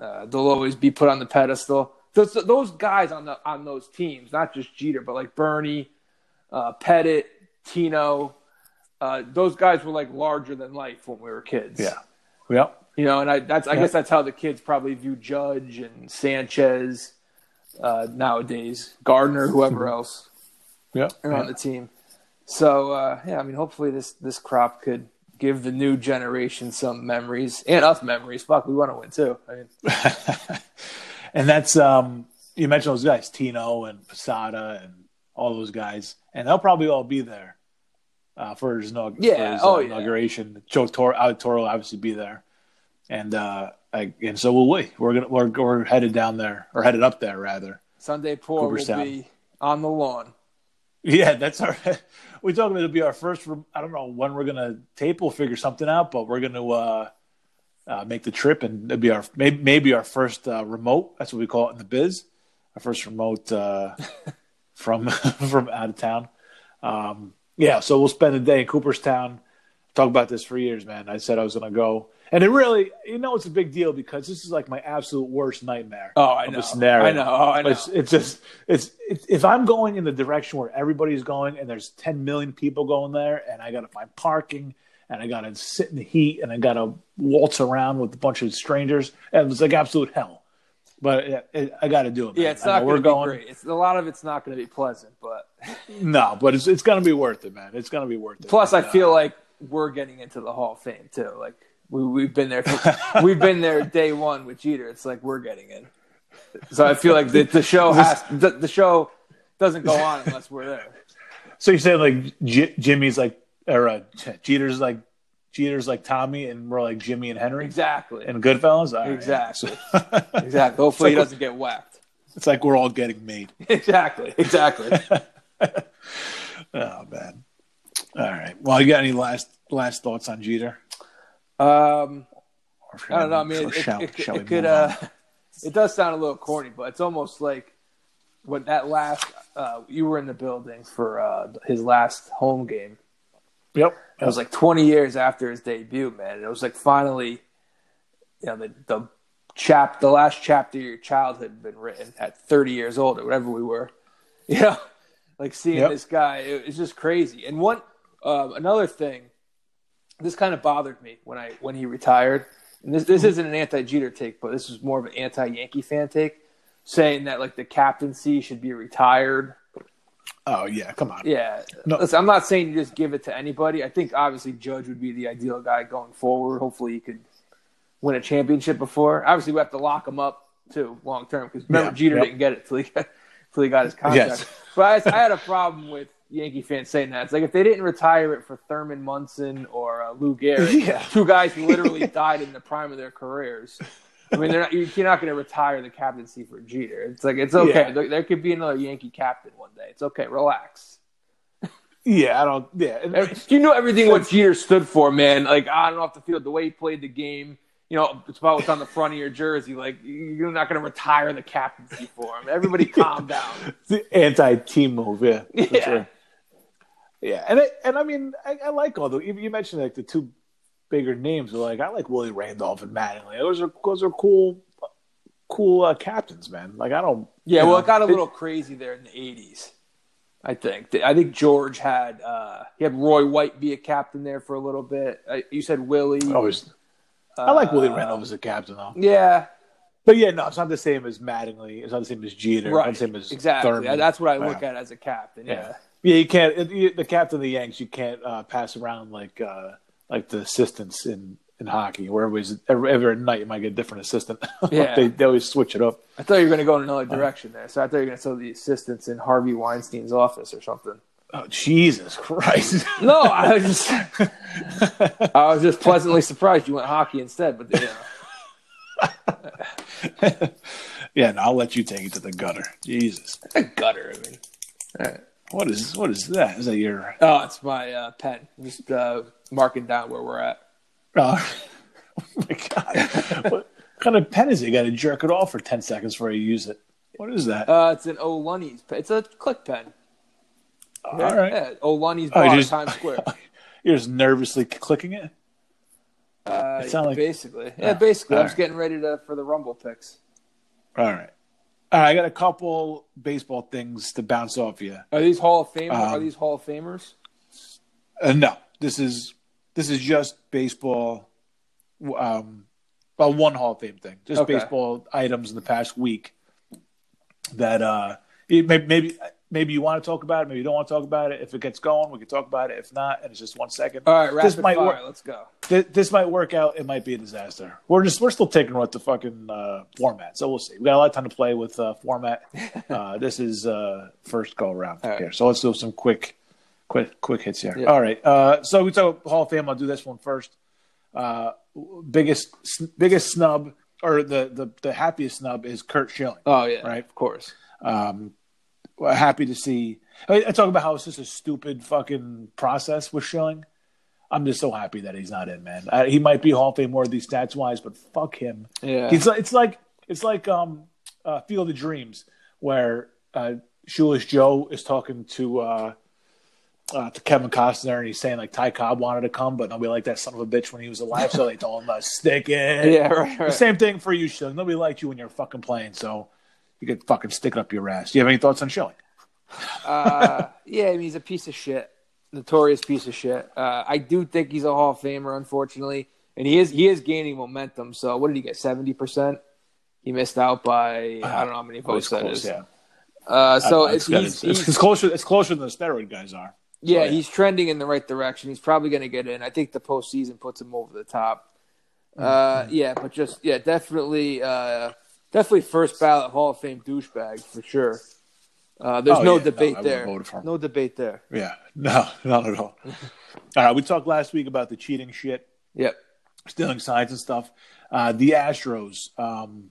uh, they'll always be put on the pedestal. Those those guys on the on those teams, not just Jeter, but like Bernie, uh, Pettitte, Tino, uh, those guys were like larger than life when we were kids. Yeah. Yep. you know, and I that's I Yeah. guess that's how the kids probably view Judge and Sanchez uh, nowadays, Gardner, whoever else Yep. around the team. So uh, yeah, I mean, hopefully this this crop could give the new generation some memories and us memories. Fuck, we want to win too. I mean, [laughs] and that's um you mentioned those guys, Tino and Posada and all those guys, and they'll probably all be there uh, for his, inaug- Yeah, for his oh, uh, yeah. inauguration. Joe Torre, Torre will obviously be there, and uh, I, and so will we. We're gonna we're, we're headed down there or headed up there rather. Sunday Poor will be on the lawn. Yeah, that's our. [laughs] We talking about it'll be our first. I don't know when we're gonna tape. We'll figure something out, but we're gonna uh, uh, make the trip, and it'll be our maybe, maybe our first uh, remote. That's what we call it in the biz. Our first remote uh, [laughs] from [laughs] from out of town. Um, yeah, so we'll spend a day in Cooperstown. Talk about this for years, man. I said I was gonna go, and it really, you know, it's a big deal because this is like my absolute worst nightmare. Oh, I of know. a scenario. I know. Oh, I know. It's, it's just it's, it's if I'm going in the direction where everybody's going and there's 10 million people going there and I got to find parking and I got to sit in the heat and I got to waltz around with a bunch of strangers and it's like absolute hell. But it, it, I got to do it. yeah, man. it's I know not we're going to be going. great. It's a lot of it's not going to be pleasant, but No, but it's it's gonna be worth it, man. It's gonna be worth it. Plus, I uh, feel like we're getting into the Hall of Fame too. Like we we've been there, we've been there day one with Jeter. It's like we're getting in. So I feel like the, the show has the, the show doesn't go on unless we're there. so you say like J- Jimmy's like or uh, Jeter's like Jeter's like Tommy and we're like Jimmy and Henry Exactly. and Goodfellas. All right. Exactly. [laughs] So- Exactly. Hopefully, he doesn't get whacked. it's like we're all getting made. [laughs] Exactly. Exactly. [laughs] [laughs] Oh man. All right. Well, you got any last last thoughts on Jeter? Um, I don't know. I mean, it, shall- it, shall it could. Uh, it does sound a little corny, but it's almost like when that last uh, you were in the building for uh, his last home game. Yep. It was like 20 years after his debut, man. It was like finally, you know, the the chap, the last chapter of your childhood had been written at 30 years old or whatever we were. [laughs] You know, like seeing Yep. this guy, it, it's just crazy. And one, um, another thing, this kind of bothered me when I when he retired. And this this isn't an anti Jeter take, but this is more of an anti Yankee fan take, saying that like the captaincy should be retired. Oh yeah. Come on. Yeah. No. Listen, I'm not saying you just give it to anybody. I think obviously Judge would be the ideal guy going forward. Hopefully he could win a championship before. Obviously we have to lock him up too long term because remember Yeah. Jeter Yep. didn't get it till he got, till he got his contract. Yes. But I, I had a problem with Yankee fans saying that. It's like if they didn't retire it for Thurman Munson or uh, Lou Gehrig, [laughs] Yeah. two guys who literally died in the prime of their careers. I mean, they're not, you're not going to retire the captaincy for Jeter. It's like it's okay. Yeah. There, there could be another Yankee captain one day. It's okay. Relax. Yeah. I don't. Yeah. You know everything what Jeter stood for, man. Like on and off the field, the way he played the game. You know, it's about what's on the front of your jersey. Like you're not going to retire the captaincy for him. Everybody, [laughs] calm down. the anti-team move. Yeah. Yeah. sure. Yeah, and I, and I mean, I, I like all the. You you mentioned like the two bigger names. But like I like Willie Randolph and Mattingly. Those are those are cool, cool uh, captains, man. Like I don't. Yeah, well, know, it got a little crazy there in the '80s. I think. I think George had uh, he had Roy White be a captain there for a little bit. Uh, you said Willie. Always. I like Willie Randolph as a captain though. Yeah, But yeah, no, it's not the same as Mattingly. It's not the same as Jeter. It's not right. the same as exactly. Thurman. That's what I look Yeah. at as a captain. Yeah. Yeah, you can't. you- The captain of the Yanks, you can't uh, pass around like uh, like the assistants in, in hockey, where everybody's every, every night you might get a different assistant. [laughs] Yeah. they, they always switch it up. I thought you were going to go in another direction there. So I thought you were going to tell the assistants in Harvey Weinstein's office or something. Oh Jesus Christ! No, I was just I was just pleasantly surprised you went hockey instead. But you know, [laughs] yeah, no, I'll let you take it to the gutter. Jesus, a gutter. I mean, right. what is what is that? Is that your? Oh, it's my uh, pen. Just uh, marking down where we're at. Uh, [laughs] oh my God! what kind of pen is it? You got to jerk it off for ten seconds before you use it. What is that? Uh, it's an O'Lunney's. pen. It's a click pen. All right, Yeah, O'Lunney's Oh, bar, just- Times Square. [laughs] you're just nervously clicking it. Uh, It like- basically, yeah, Ah, basically. all I'm just getting ready to for the Rumble picks. All right. All right, I got a couple baseball things to bounce off you. Are these Hall of Famers? Are Um, these Hall of Famers? Uh, no, this is this is just baseball. Um, well, one Hall of Fame thing, just Okay. baseball items in the past week that uh, it may- maybe maybe you want to talk about it, maybe you don't want to talk about it. If it gets going, we can talk about it. If not, and it's just one second. All right, this might fire. work. Let's go. Th- this might work out. It might be a disaster. We're just we're still taking with the fucking uh, format, so we'll see. We got a lot of time to play with uh, format. [laughs] Uh, this is uh, first go around All right. here, so let's do some quick, quick, quick hits here. Yeah. All right. Uh, so we talk Hall of Fame. I'll do this one first. Uh, biggest biggest snub or the, the the happiest snub is Curt Schilling. Oh yeah, Right. Of course. Um, happy to see. I, I talk about how it's just a stupid fucking process with Schilling. I'm just so happy that he's not in, man. Uh, he might be Hall of Fame worthy stats wise, but fuck him. Yeah. It's like it's like it's like um, uh, Field of Dreams, where uh, Shoeless Joe is talking to uh, uh, to Kevin Costner, and he's saying like Ty Cobb wanted to come, but nobody liked that son of a bitch when he was alive, so they told him to stick it. [laughs] yeah. Right. The same thing for you, Schilling. Nobody liked you when you're fucking playing, so you could fucking stick it up your ass. Do you have any thoughts on Schilling? uh, [laughs] yeah, I mean, he's a piece of shit, notorious piece of shit. Uh, I do think he's a Hall of Famer, unfortunately, and he is he is gaining momentum. So, what did he get? Seventy percent. He missed out by I don't know how many [sighs] votes that close, is. yeah. Uh, so Uh, it's, he's, it's, he's- it's closer. It's closer than the steroid guys are. yeah, yeah. he's trending in the right direction. He's probably going to get in. I think the postseason puts him over the top. Mm-hmm. Uh, yeah, but just yeah, definitely, uh, definitely first ballot Hall of Fame douchebag for sure. Uh, there's Oh, no yeah, debate I would've there. voted for him. No debate there. Yeah, [laughs] no, not at all. all right, [laughs] we talked last week about the cheating shit, Yep. stealing signs and stuff. Uh, the Astros. Um,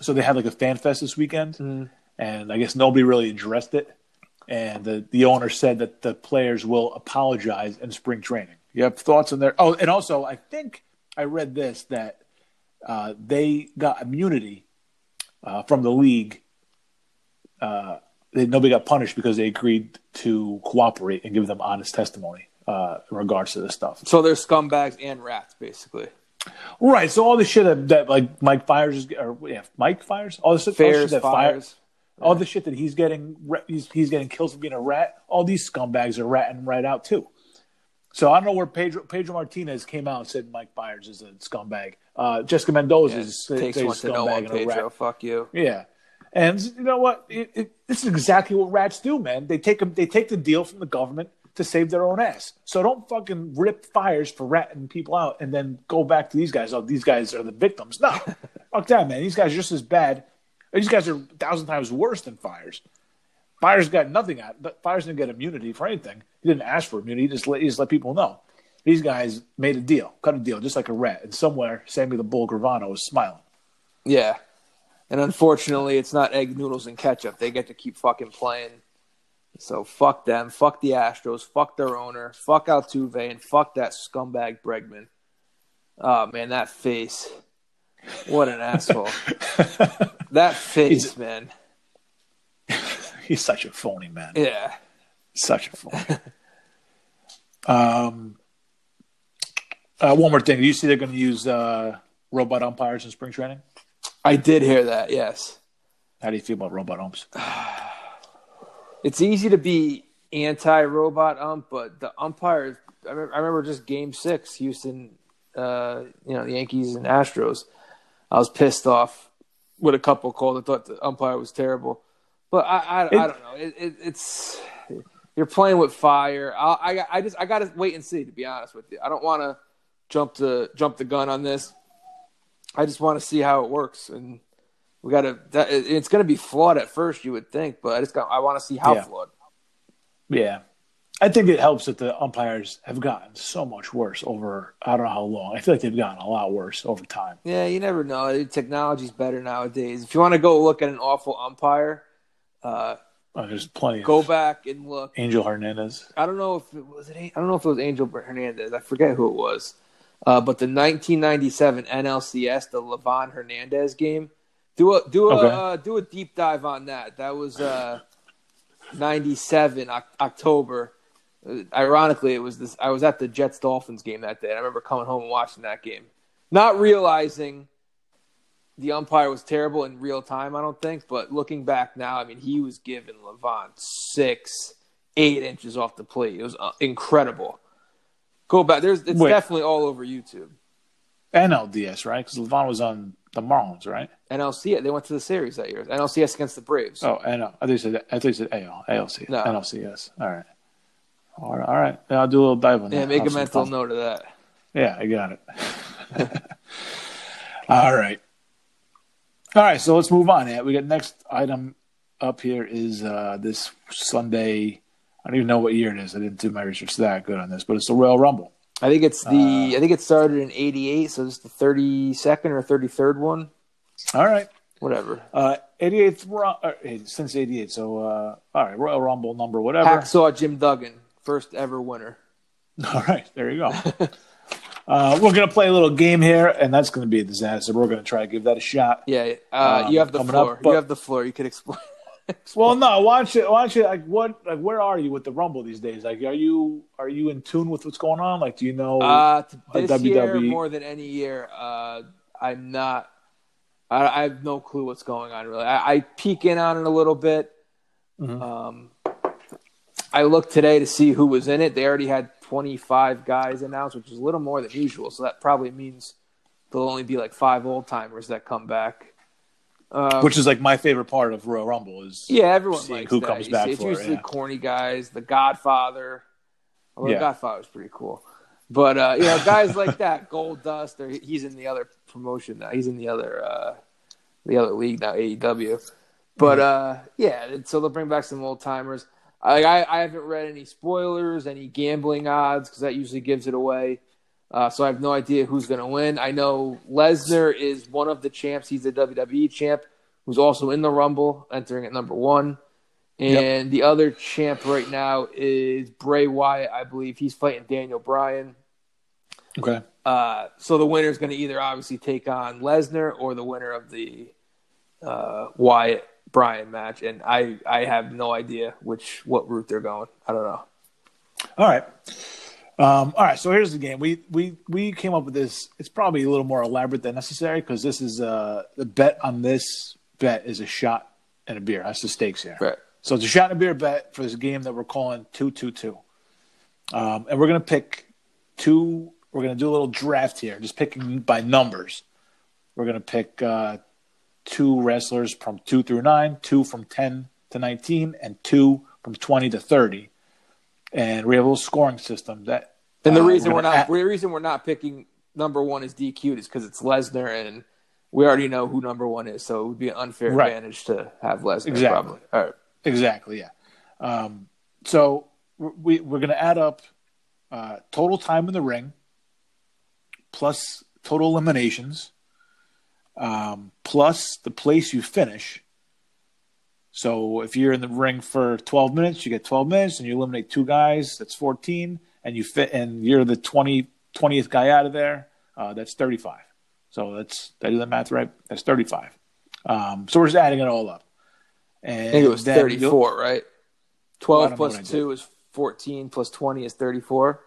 so they had like a fan fest this weekend, Mm-hmm. and I guess nobody really addressed it. And the the owner said that the players will apologize in spring training. You have thoughts on there? Oh, and also I think I read this that uh, they got immunity uh, from the league. Uh, they, nobody got punished because they agreed to cooperate and give them honest testimony uh, in regards to this stuff. So they're scumbags and rats, basically. Right. So all the shit that, that like Mike Fiers is, or yeah, Mike Fiers, all this all the shit that Fiers. all the shit that he's getting, he's, he's getting killed for being a rat. All these scumbags are ratting right out too. So I don't know where Pedro Pedro Martinez came out and said Mike Fiers is a scumbag. Uh, Jessica Mendoza Yeah, is takes a one to know one, scumbag and a rat. Pedro. Fuck you. Yeah, and you know what? It, it, this is exactly what rats do, man. They take them. they take the deal from the government to save their own ass. So don't fucking rip Fiers for ratting people out and then go back to these guys. Oh, these guys are the victims. No, [laughs] fuck that, man. These guys are just as bad. These guys are a thousand times worse than Fiers. Fiers got nothing out. But Fiers didn't get immunity for anything. He didn't ask for immunity. He just let, he just let people know. These guys made a deal, cut a deal, just like a rat. And somewhere, Sammy the Bull Gravano was smiling. Yeah. And unfortunately, it's not egg noodles and ketchup. They get to keep fucking playing. So fuck them. Fuck the Astros. Fuck their owner. Fuck Altuve. And fuck that scumbag Bregman. Oh, man, that face. What an asshole. [laughs] That face, He's- man. [laughs] He's such a phony man. Yeah. Such a phony. um, uh, one more thing. Do you see they're going to use uh, robot umpires in spring training? I did hear that, yes. How do you feel about robot umps? [sighs] it's easy to be anti-robot ump, but the umpires. I remember, I remember just Game Six, Houston, uh, you know, the Yankees and Astros. I was pissed off with a couple calls. I thought the umpire was terrible, but I, I, it, I don't know. It, it, it's you're playing with fire. I, I, I just I got to wait and see. To be honest with you, I don't want to jump the jump the gun on this. I just want to see how it works, and we got to. It's going to be flawed at first, you would think, but I just got. I want to see how yeah. flawed. Yeah, I think it helps that the umpires have gotten so much worse over I don't know how long. I feel like they've gotten a lot worse over time. Yeah, you never know. Technology's better nowadays. If you want to go look at an awful umpire, uh, oh, there's plenty. Go back and look. Angel Hernandez. I don't know if it was it. I don't know if it was Angel Hernandez. I forget who it was. Uh, but the 1997 NLCS, the Livan Hernandez game, do a do a okay. uh, do a deep dive on that. That was uh, 97 October. Uh, ironically, it was this. I was at the Jets Dolphins game that day. I remember coming home and watching that game, not realizing the umpire was terrible in real time. I don't think, but looking back now, I mean, he was giving Livan six, eight inches off the plate. It was uh, incredible. Go back. There's it's Wait. definitely all over YouTube. NLDS, right? Because Livan was on the Marlins, right? NLC. They went to the series that year. NLCS against the Braves. Oh, I know. I think you said I think you said AL, ALC, no. NLCS. All right. All right. All right. Yeah, I'll do a little dive on yeah, that. make a mental note of that. Yeah, I got it. [laughs] all right. All right. So let's move on. Yeah, we got next item up here is uh, this Sunday I don't even know what year it is. I didn't do my research that good on this, but it's the Royal Rumble. I think it's the. Uh, I think it started in '88, so it's the 32nd or 33rd one. All right. Whatever. Uh, 88th uh, since '88. So uh, all right, Royal Rumble number whatever. Hacksaw Jim Duggan, first ever winner. [laughs] All right, there you go. [laughs] Uh, we're gonna play a little game here, and that's gonna be a disaster. We're gonna try to give that a shot. Yeah, uh, um, you have the floor. Up, but, you have the floor. You could [laughs] explain. well, no. Why don't you? Why don't you? Like, what? Like, where are you with the Rumble these days? Like, are you are you in tune with what's going on? Like, do you know? Uh, this WWE? year more than any year, uh, I'm not. I, I, have no clue what's going on. Really, I, I peek in on it a little bit. Mm-hmm. Um, I looked today to see who was in it. They already had 25 guys announced, which is a little more than usual. So that probably means there'll only be like five old timers that come back. Um, Which is like my favorite part of Royal Rumble is yeah, everyone likes who that. comes back. It's for usually it, yeah. corny guys. The Godfather, although yeah. Godfather's pretty cool, but uh, you know guys [laughs] like that, Goldust, or he's in the other promotion now. He's in the other uh, the other league now, AEW. But mm-hmm. uh, yeah, so they'll bring back some old timers. I, I, I haven't read any spoilers, any gambling odds because that usually gives it away. Uh, so I have no idea who's going to win. I know Lesnar is one of the champs. He's the WWE champ, who's also in the Rumble, entering at number one. And yep. the other champ right now is Bray Wyatt, I believe. He's fighting Daniel Bryan. Okay. Uh, so the winner is going to either obviously take on Lesnar or the winner of the uh, Wyatt Bryan match. And I, I have no idea which what route they're going. I don't know. All right. Um, all right, so here's the game. We we we came up with this. It's probably a little more elaborate than necessary because this is uh the bet on this bet is a shot and a beer. That's the stakes here. Right. So it's a shot and a beer bet for this game that we're calling two two two. Um, and we're gonna pick two. We're gonna do a little draft here, just picking by numbers. We're gonna pick uh, two wrestlers from two through nine, two from ten to nineteen, and two from twenty to thirty and we have a little scoring system that. And the uh, reason we're, we're not the reason we're not picking number one is DQ is because it's Lesnar, and we already know who number one is, so it would be an unfair right. advantage to have Lesnar. Exactly. Probably. All right. Exactly. Yeah. Um, so we we're going to add up uh, total time in the ring plus total eliminations um, plus the place you finish so if you're in the ring for 12 minutes, you get 12 minutes, and you eliminate two guys. That's 14, and you fit, and you're the 20 20th guy out of there. Uh, that's 35. So that's did I do the math right? That's 35. Um, so we're just adding it all up. And I think it was 34, right? 12 well, plus two is 14 plus 20 is 34.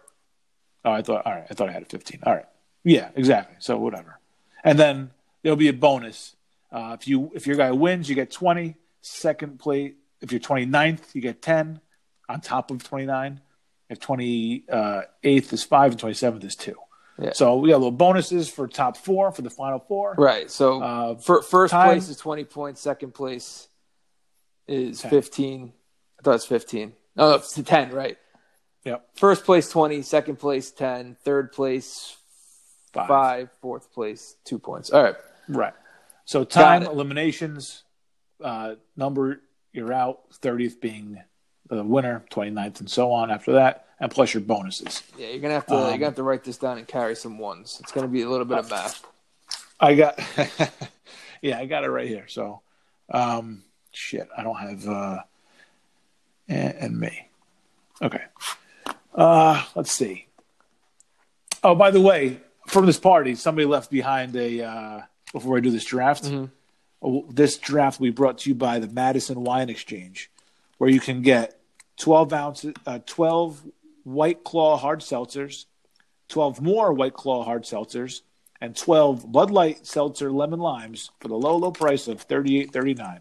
Oh, I thought. All right, I thought I had a 15. All right, yeah, exactly. So whatever. And then there'll be a bonus uh, if you if your guy wins, you get 20 second place if you're 29th, you get 10 on top of 29. If 28th is five and 27th is two. Yeah. So we got little bonuses for top four for the final four. Right. So Uh, fir- first time- place is 20 points. Second place is Ten. 15. I thought it was 15. No, it's 10, right? Yep. First place 20, second place 10, third place Five. 5, fourth place 2 points. All right. Right. So time eliminations, uh, number you're out, 30th being the winner, 29th, and so on after that, and plus your bonuses. Yeah, you're going to have to Um, you're going to have to write this down and carry some ones. It's going to be a little bit of math. I got, [laughs] yeah, I got it right here. So, um, shit, I don't have, uh, and, and me. Okay. Uh, let's see. Oh, by the way, from this party, somebody left behind a, uh, before I do this draft. Mhm. Oh, This draft will be brought to you by the Madison Wine Exchange, where you can get 12 ounces, uh, 12 White Claw hard seltzers, 12 more White Claw hard seltzers, and 12 Bud Light seltzer lemon limes for the low, low price of 38.39.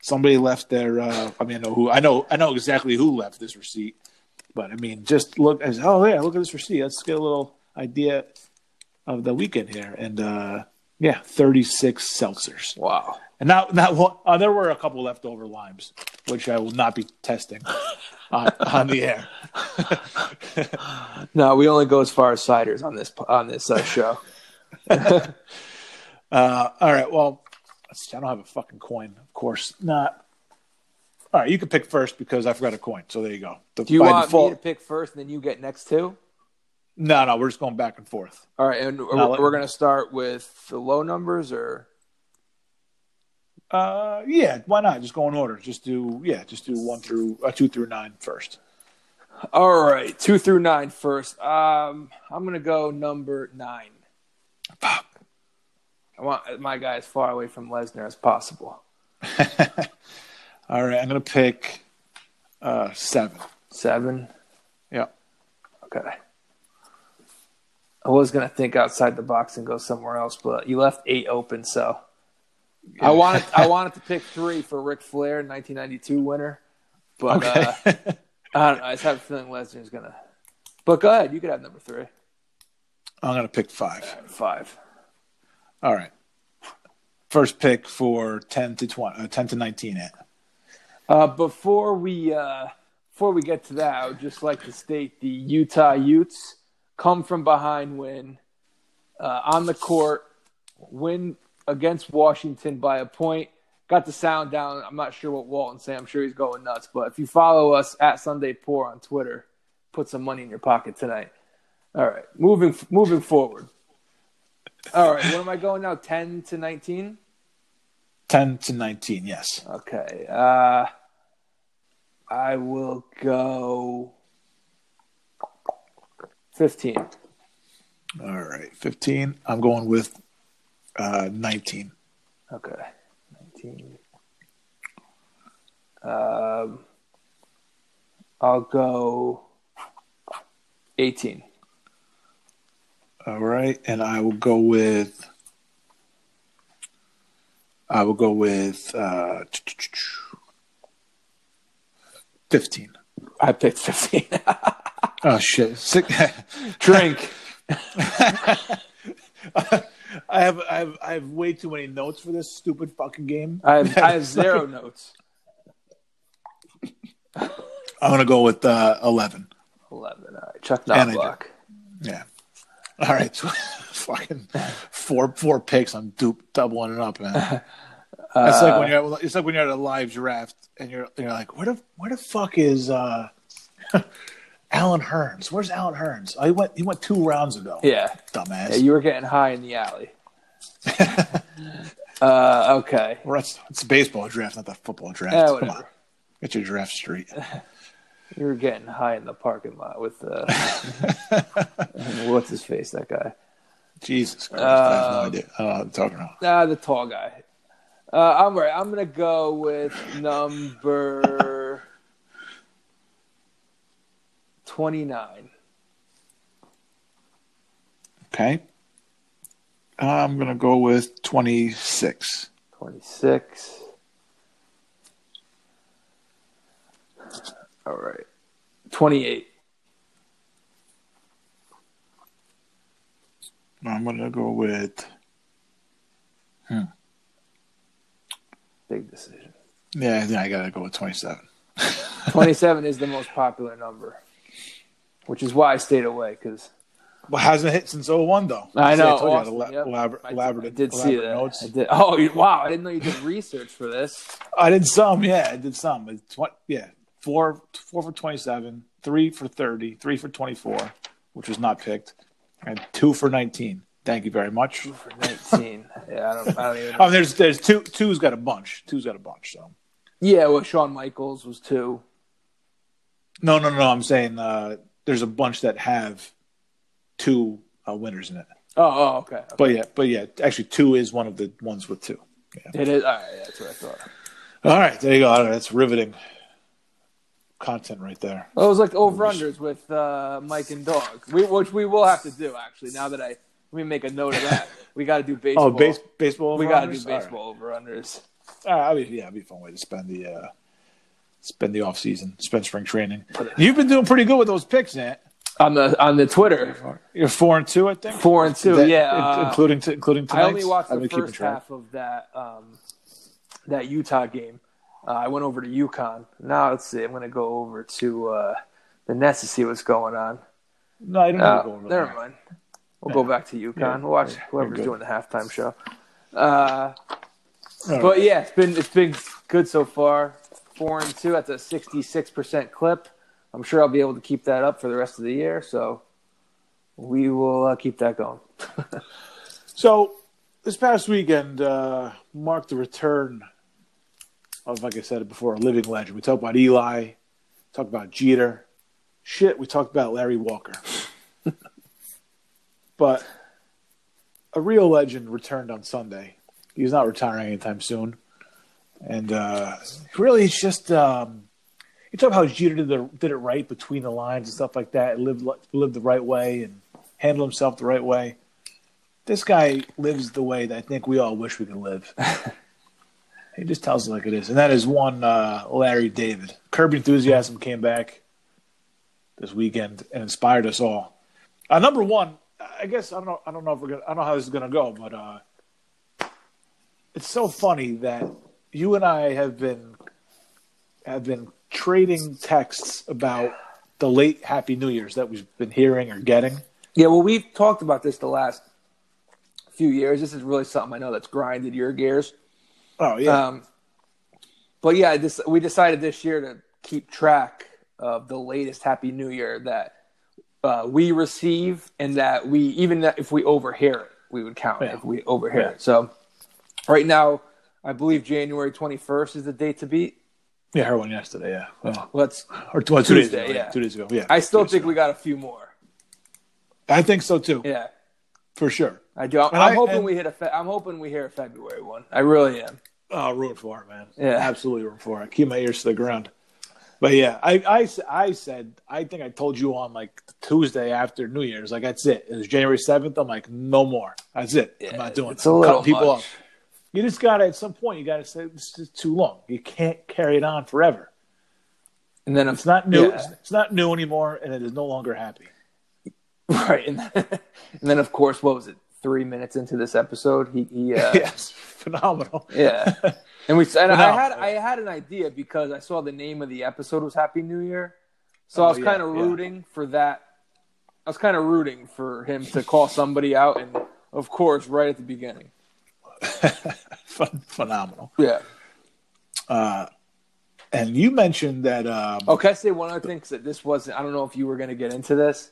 Somebody left their. Uh, I mean, I know who. I know. I know exactly who left this receipt. But I mean, just look as oh yeah, look at this receipt. Let's get a little idea of the weekend here. And uh, yeah, 36 seltzers. Wow. And now, now uh, there were a couple leftover limes, which I will not be testing on, on the air. [laughs] No, we only go as far as ciders on this on this uh, show. [laughs] Uh, all right. Well, let's see, I don't have a fucking coin, of course not. All right, you can pick first because I forgot a coin. So there you go. The, Do you want default- me to pick first and then you get next two? No, no, we're just going back and forth. All right, and we're, we're going to start with the low numbers or Uh, yeah, why not? Just go in order. Just do yeah, just do one through uh, two through nine first. All right, two through nine first. Um, I'm gonna go number nine. Fuck. I want my guy as far away from Lesnar as possible. [laughs] All right, I'm gonna pick uh seven. Seven. Yeah. Okay. I was gonna think outside the box and go somewhere else, but you left eight open, so I wanted I wanted to pick three for Ric Flair, 1992 winner, but uh, I don't know. I just have a feeling Lesnar's gonna. But go ahead, you could have number three, I'm gonna pick five. five. All right. First pick for ten to twenty, uh, ten to nineteen. At Uh, before we uh, before we get to that, I would just like to state the Utah Utes come from behind win uh, on the court, win against Washington by a point. Got the sound down. I'm not sure what Walton's saying. I'm sure he's going nuts. But if you follow us at Sunday Poor on Twitter, put some money in your pocket tonight. All right, moving moving forward. All right, what am I going now? Ten to nineteen. ten to nineteen. Yes. Okay. Uh, I will go 15. All right. Fifteen. I'm going with uh, nineteen. Okay. 19. Um, I'll go 18. All right, and I will go with. I will go with uh, fifteen. I picked 15. [laughs] Oh shit! Six, [laughs] Drink. [laughs] I have I have I have way too many notes for this stupid fucking game. I have, [laughs] I have zero notes. I'm gonna go with uh, eleven. 11. All right. Chuck And I do. Knoblauch. Yeah. All right. So, [laughs] fucking four four picks. I'm dupe doubling it up, man. It's like when you're it's like when you're at a live draft and you're you're like, where the where the fuck is uh Alan Hearns? Where's Alan Hearns? Oh, he went he went two rounds ago. Yeah. Dumbass. yeah. You were getting high in the alley. [laughs] uh, okay. well, that's it's a baseball draft, not the football draft. Yeah, Come on. Get your draft straight. [laughs] You were getting high in the parking lot with uh, [laughs] what's his face? That guy. Jesus Christ. I have no Um, idea. I don't know what I'm talking about. Ah, the tall guy. Uh, I'm right. I'm gonna go with number twenty-nine. Okay. I'm gonna go with twenty six. Twenty-six. All right. 28. I'm gonna go with. Hmm. Big decision. Yeah, I think I gotta go with 27. [laughs] 27 is the most popular number, which is why I stayed away because Well, hasn't hit since 01 though. I See, know, told you I had yep. elaborate, I, elaborate, I did see elaborate that. notes. I did. Oh, you- wow! I didn't know you did research for this. I did some, yeah, I did some. It's tw- yeah, four, four for 27, three for 30, three for 24, which was not picked, and two for 19. Thank you very much. Two For 19. yeah, I don't, I don't even [laughs] know. Oh, there's there's two. Two's got a bunch. Two's got a bunch. So Yeah, well, Shawn Michaels was two. no, no, no. I'm saying uh, there's a bunch that have two uh, winners in it. Oh, oh okay. okay. But yeah, but yeah, actually, two is one of the ones with two. It is. All right, that's what I thought. All right, there you go. Right, that's riveting content right there. Well, it was like over unders with uh, Mike and Dog, we, which we will have to do actually. Now that I let me make a note of that, [laughs] we got to do baseball. Oh, base, baseball. we got to do over-unders? All right. baseball over unders. Right, I mean, yeah, it'd be a fun way to spend the uh, spend the off season, spend spring training. You've been doing pretty good with those picks, Ant. On the on the Twitter, You're four and two, I think. four and two. That- yeah, in- uh, including t- including I tonight's? only watched the first half of that um, that Utah game. Uh, I went over to UConn. Now let's see. I'm going to go over to uh, the Nets to see what's going on. No, I don't Uh, need to go over never there. mind. We'll go back to UConn. Yeah. We'll watch Yeah. whoever's doing the halftime show. Uh, but yeah, it's been it's been good so far. Four and two at the 66 percent clip. I'm sure I'll be able to keep that up for the rest of the year. So we will uh, keep that going. [laughs] So this past weekend uh, marked the return of, like I said before, a living legend. We talked about Eli, talked about Jeter, shit. We talked about Larry Walker, [laughs] but a real legend returned on Sunday. He's not retiring anytime soon, and uh, really, it's just um, you talk about how Jeter did, the, did it right between the lines and stuff like that, lived lived the right way and handled himself the right way this guy lives the way that I think we all wish we could live. [laughs] he just tells it like it is, and that is one uh, Larry David. Curb Enthusiasm came back this weekend and inspired us all. Uh, number one, I guess I don't know. I don't know if we're gonna. I don't know how this is gonna go, but uh, it's so funny that you and I have been have been trading texts about the late Happy New Year's that we've been hearing or getting. Yeah, well, we've talked about this the last few years. This is really something I know that's grinded your gears. Oh yeah, Um, but yeah, this, we decided this year to keep track of the latest Happy New Year that uh, we receive, and that we even that if we overhear it, we would count Yeah. if we overhear Yeah. it. So right now, I believe January twenty first is the date to beat. yeah, I heard one yesterday. Yeah, well, Let's. or two, well, two days ago. yeah. two days ago. Yeah, I still think ago. we got a few more. I think so too, Yeah, for sure. I do. I'm, I- hoping and- we hit a. Fe- I'm hoping we hear a February one. I really am. Oh, root for it, man. Yeah. absolutely root for it. Keep my ears to the ground. But yeah, I, I, I said I think I told you on like Tuesday after New Year's, like that's it. It was January seventh. I'm like, no more. That's it. I'm not doing it's it. a little cutting people much. off. You just gotta at some point you gotta say this is too long. You can't carry it on forever. And then It's not new. Yeah. It's, it's not new anymore, and it is no longer happy. [laughs] Right, and then, [laughs] and then of course, what was it? Three minutes into this episode, he, he uh, [laughs] yes, phenomenal. yeah, and we and I had I had an idea because I saw the name of the episode was Happy New Year, so I Oh, was yeah, kind of yeah. rooting for that. I was kind of rooting for him to call somebody out, and of course, right at the beginning. Phen- phenomenal. Yeah. And you mentioned that. Um, Oh, can I say one other thing? 'Cause that this wasn't. I don't know if you were going to get into this.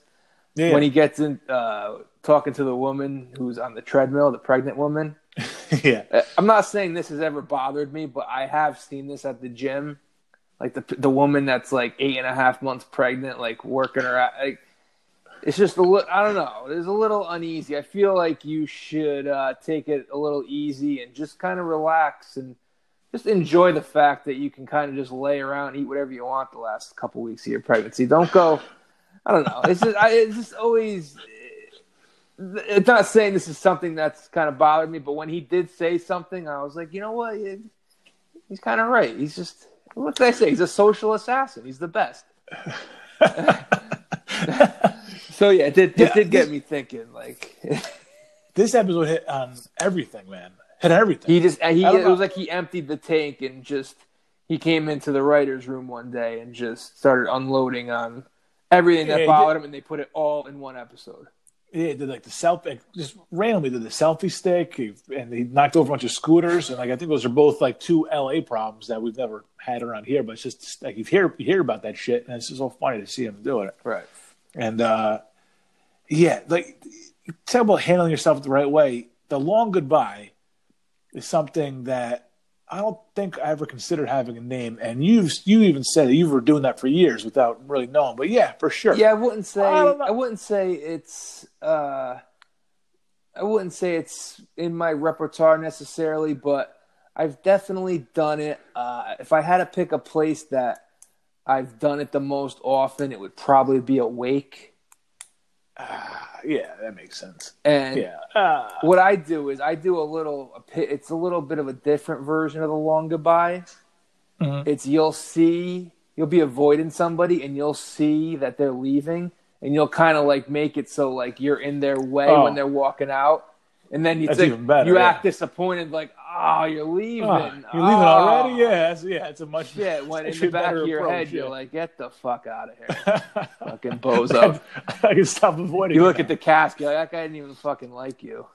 yeah, When he gets in, uh, talking to the woman who's on the treadmill, the pregnant woman. [laughs] yeah, Uh, I'm not saying this has ever bothered me, but I have seen this at the gym. Like the the woman that's like eight and a half months pregnant, like working her out. Like, it's just a little. I don't know. It's a little uneasy. I feel like you should uh, take it a little easy and just kind of relax and just enjoy the fact that you can kind of just lay around, and eat whatever you want the last couple weeks of your pregnancy. Don't go. I don't know. It's just. I, it's just always it's not saying this is something that's kind of bothered me, but when he did say something, I was like, you know what? He's kind of right. He's just What did I say? He's a social assassin. He's the best. [laughs] [laughs] so yeah, it did, it Yeah, did get this- me thinking. Like [laughs] This episode hit on everything, man. Hit everything. he just uh, he it know. was like he emptied the tank and just he came into the writers' room one day and just started unloading on everything Yeah, that he bothered him, and they put it all in one episode. Yeah, did like the selfie, just randomly did the selfie stick, and he knocked over a bunch of scooters, and like I think those are both like two LA problems that we've never had around here. But it's just like you hear you hear about that shit, and it's just so funny to see him doing it. Right. And uh yeah, like talk about handling yourself the right way. The long goodbye is something that I don't think I ever considered having a name, and you've you even said that you were doing that for years without really knowing. But yeah, for sure. Yeah, I wouldn't say I. I wouldn't say it's uh I wouldn't say it's in my repertoire necessarily, but I've definitely done it. Uh if I had to pick a place that I've done it the most often, it would probably be awake. wake. yeah, that makes sense. And Yeah. Uh, what I do is I do a little it's a little bit of a different version of the long goodbye. Mhm. It's you'll see you'll be avoiding somebody and you'll see that they're leaving and you'll kind of like make it so like you're in their way Oh. when they're walking out. And then you That's think, better, you yeah. act disappointed like, "Oh, you're leaving. ah, you're leaving Oh, already? Yeah, it's, yeah. It's a much Shit, when [laughs] in the back of your approach, head, yeah. you're like, get the fuck out of here. [laughs] fucking bozo. I can stop avoiding. You look now. at the cast, you're like, that guy didn't even fucking like you.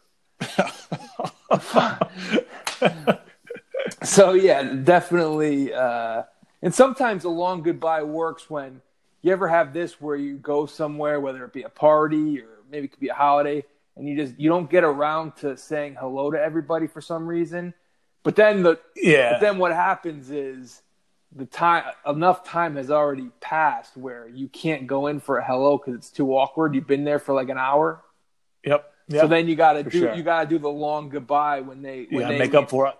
[laughs] So yeah, definitely. Uh, and sometimes a long goodbye works when you ever have this where you go somewhere, whether it be a party or maybe it could be a holiday, and you just you don't get around to saying hello to everybody for some reason. But then the yeah. but then what happens is the time enough time has already passed where you can't go in for a hello because it's too awkward. You've been there for like an hour, yep. Yep. so then you got to do sure. you got to do the long goodbye when they when gotta they make up for it.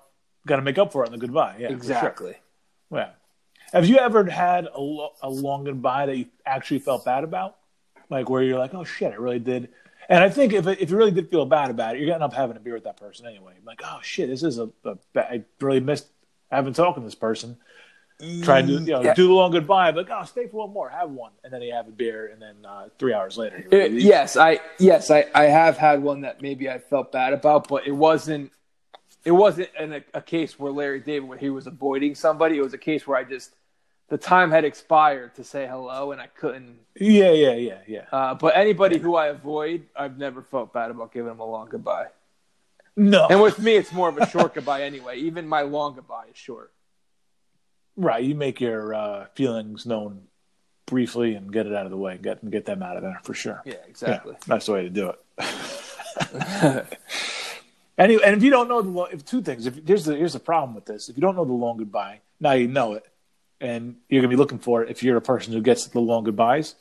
Got to make up for it in the goodbye. Yeah, for sure. exactly. Yeah. Have you ever had a, a long goodbye that you actually felt bad about? Like where you're like, oh shit, I really did. And I think if if you really did feel bad about it, you're getting up having a beer with that person anyway. Like, oh shit, this is a, I really missed having talking to this person. Try to you know Yeah. do the long goodbye, but oh, stay for one more, have one, and then you have a beer, and then uh, three hours later, you're It- ready to leave. yes, I yes I, I have had one that maybe I felt bad about, but it wasn't it wasn't in a, a case where Larry David where he was avoiding somebody. It was a case where I just the time had expired to say hello and I couldn't. yeah, yeah, yeah, yeah. Uh, but anybody who I avoid, I've never felt bad about giving them a long goodbye. No, And with me, it's more of a short [laughs] goodbye anyway. Even my long goodbye is short. right. You make your uh, feelings known briefly and get it out of the way, get get them out of there for sure. Yeah, Yeah, exactly. that's the way to do it. [laughs] anyway, and if you don't know the if two things, if here's the here's the problem with this: if you don't know the long goodbye, now you know it, and you're gonna be looking for it. If you're a person who gets the long goodbyes,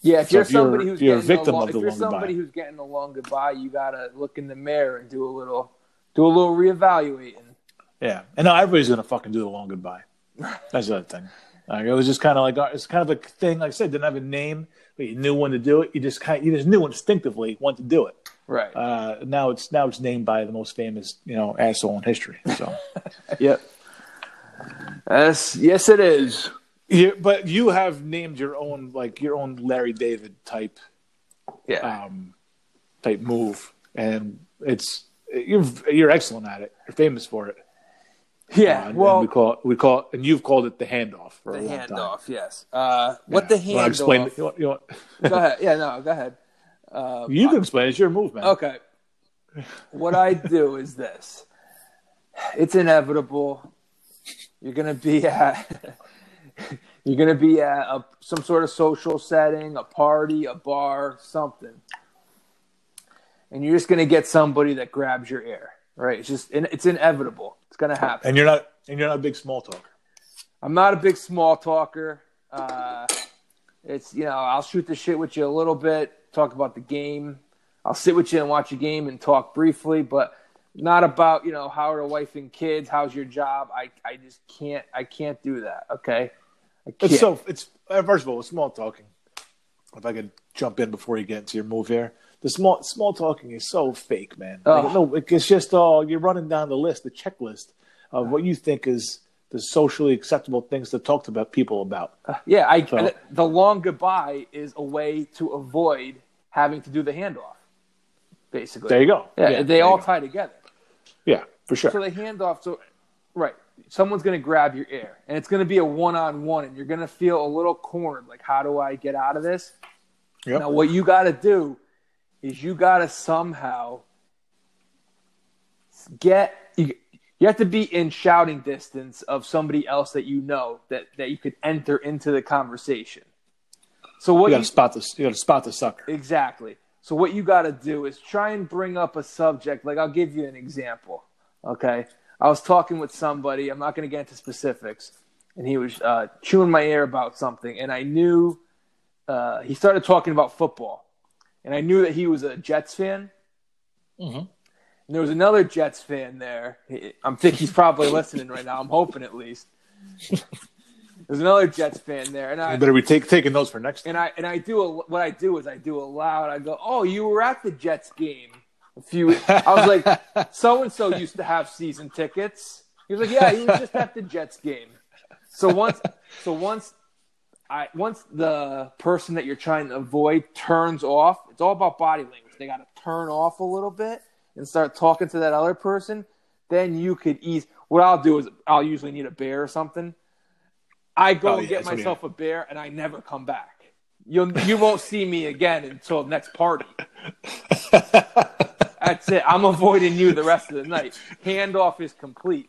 Yeah, if So you're if you're- somebody who's you're a getting victim long, of the if you're long goodbye. somebody who's getting the long goodbye, you gotta look in the mirror and do a little do a little reevaluating. yeah, and now everybody's gonna fucking do the long goodbye. [laughs] That's the other thing. Like, it was just kind of like uh, it's kind of a thing. Like I said, didn't have a name, but you knew when to do it. You just kind you just knew instinctively when to do it. Right. Uh, now it's now it's named by the most famous you know asshole in history. So. [laughs] Yep. Yes, yes, it is. Yeah, but you have named your own like your own Larry David type Yeah. um type move, and it's you're you're excellent at it. You're famous for it. yeah. Uh, and well, we call it, we call it, and you've called it the handoff for the a long time. handoff. Yes. Uh, what the You wanna explain? You, want, you, want, [laughs] go ahead. Yeah. No. Go ahead. Uh, [laughs] you can explain. It's your move, man. Okay. What I do is this. It's inevitable. You're gonna be at [laughs] you're gonna be at a, some sort of social setting, a party, a bar, something, and you're just gonna get somebody that grabs your ear. Right? It's just it's inevitable. It's gonna happen. And you're not and you're not a big small talker. I'm not a big small talker. Uh, it's you know I'll shoot the shit with you a little bit, talk about the game. I'll sit with you and watch a game and talk briefly, but not about you know how are the wife and kids, how's your job. I I just can't I can't do that. Okay, It's so it's uh, first of all, it's small talking. If I could jump in before you get into your move here, the small small talking is so fake, man. Like, no, it's just all you're running down the list, the checklist of what you think is the socially acceptable things to talk to about people about. Yeah, I So- the long goodbye is a way to avoid having to do the handoff. Basically, There you go. Yeah, Yeah, they all tie together. Yeah, for sure. So the handoff, so right, someone's going to grab your ear, and it's going to be a one-on-one, and you're going to feel a little cornered. Like, how do I get out of this? Yep. Now, what you got to do is you got to somehow get you, you have to be in shouting distance of somebody else that you know that that you could enter into the conversation. So what you you, got to spot this. You got to spot the sucker. Exactly. So what you got to do is try and bring up a subject. Like I'll give you an example. Okay, I was talking with somebody. I'm not going to get into specifics, and he was uh, chewing my ear about something, and I knew uh, he started talking about football, and I knew that he was a Jets fan. Mhm. And there was another Jets fan there. I'm think he's probably listening right now. I'm hoping at least. There's another Jets fan there, and I You better be take, taking those for next time. and I and I do a, what I do is I do aloud. I go, "Oh, you were at the Jets game a few." I was like, "So and so used to have season tickets." He was like, "Yeah, he was just at the Jets game." So once, so once, I once the person that you're trying to avoid turns off. It's all about body language. They got to turn off a little bit and start talking to that other person. Then you could ease. What I'll do is I'll usually need a beer or something. I go Oh, and yeah, get that's what you- myself a beer, and I never come back. You'll you won't see me again until next party. [laughs] That's it. I'm avoiding you the rest of the night. Handoff is complete.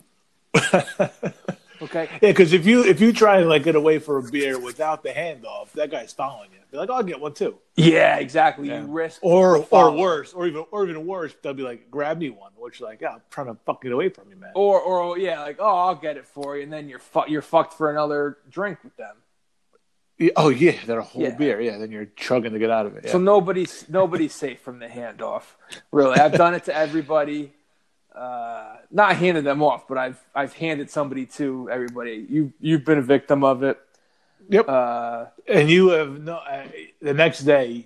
[laughs] Okay. Yeah, because if you if you try and like get away for a beer without the handoff, that guy's following you. Be like, I'll get one too. Yeah, exactly. Yeah. You risk Or or worse, or even or even worse, they'll be like, grab me one, which like, yeah, I'm trying to fuck it away from you, man. or or yeah, like oh, I'll get it for you, and then you're fu- you're fucked for another drink with them. Yeah, Oh yeah, they're a whole Yeah. beer. Yeah, then you're chugging to get out of it. Yeah. So nobody's nobody's safe from the handoff. Really, I've done it to everybody. Uh, not handed them off, but I've I've handed somebody to everybody. You you've been a victim of it. yep. Uh, and you have no. Uh, the next day,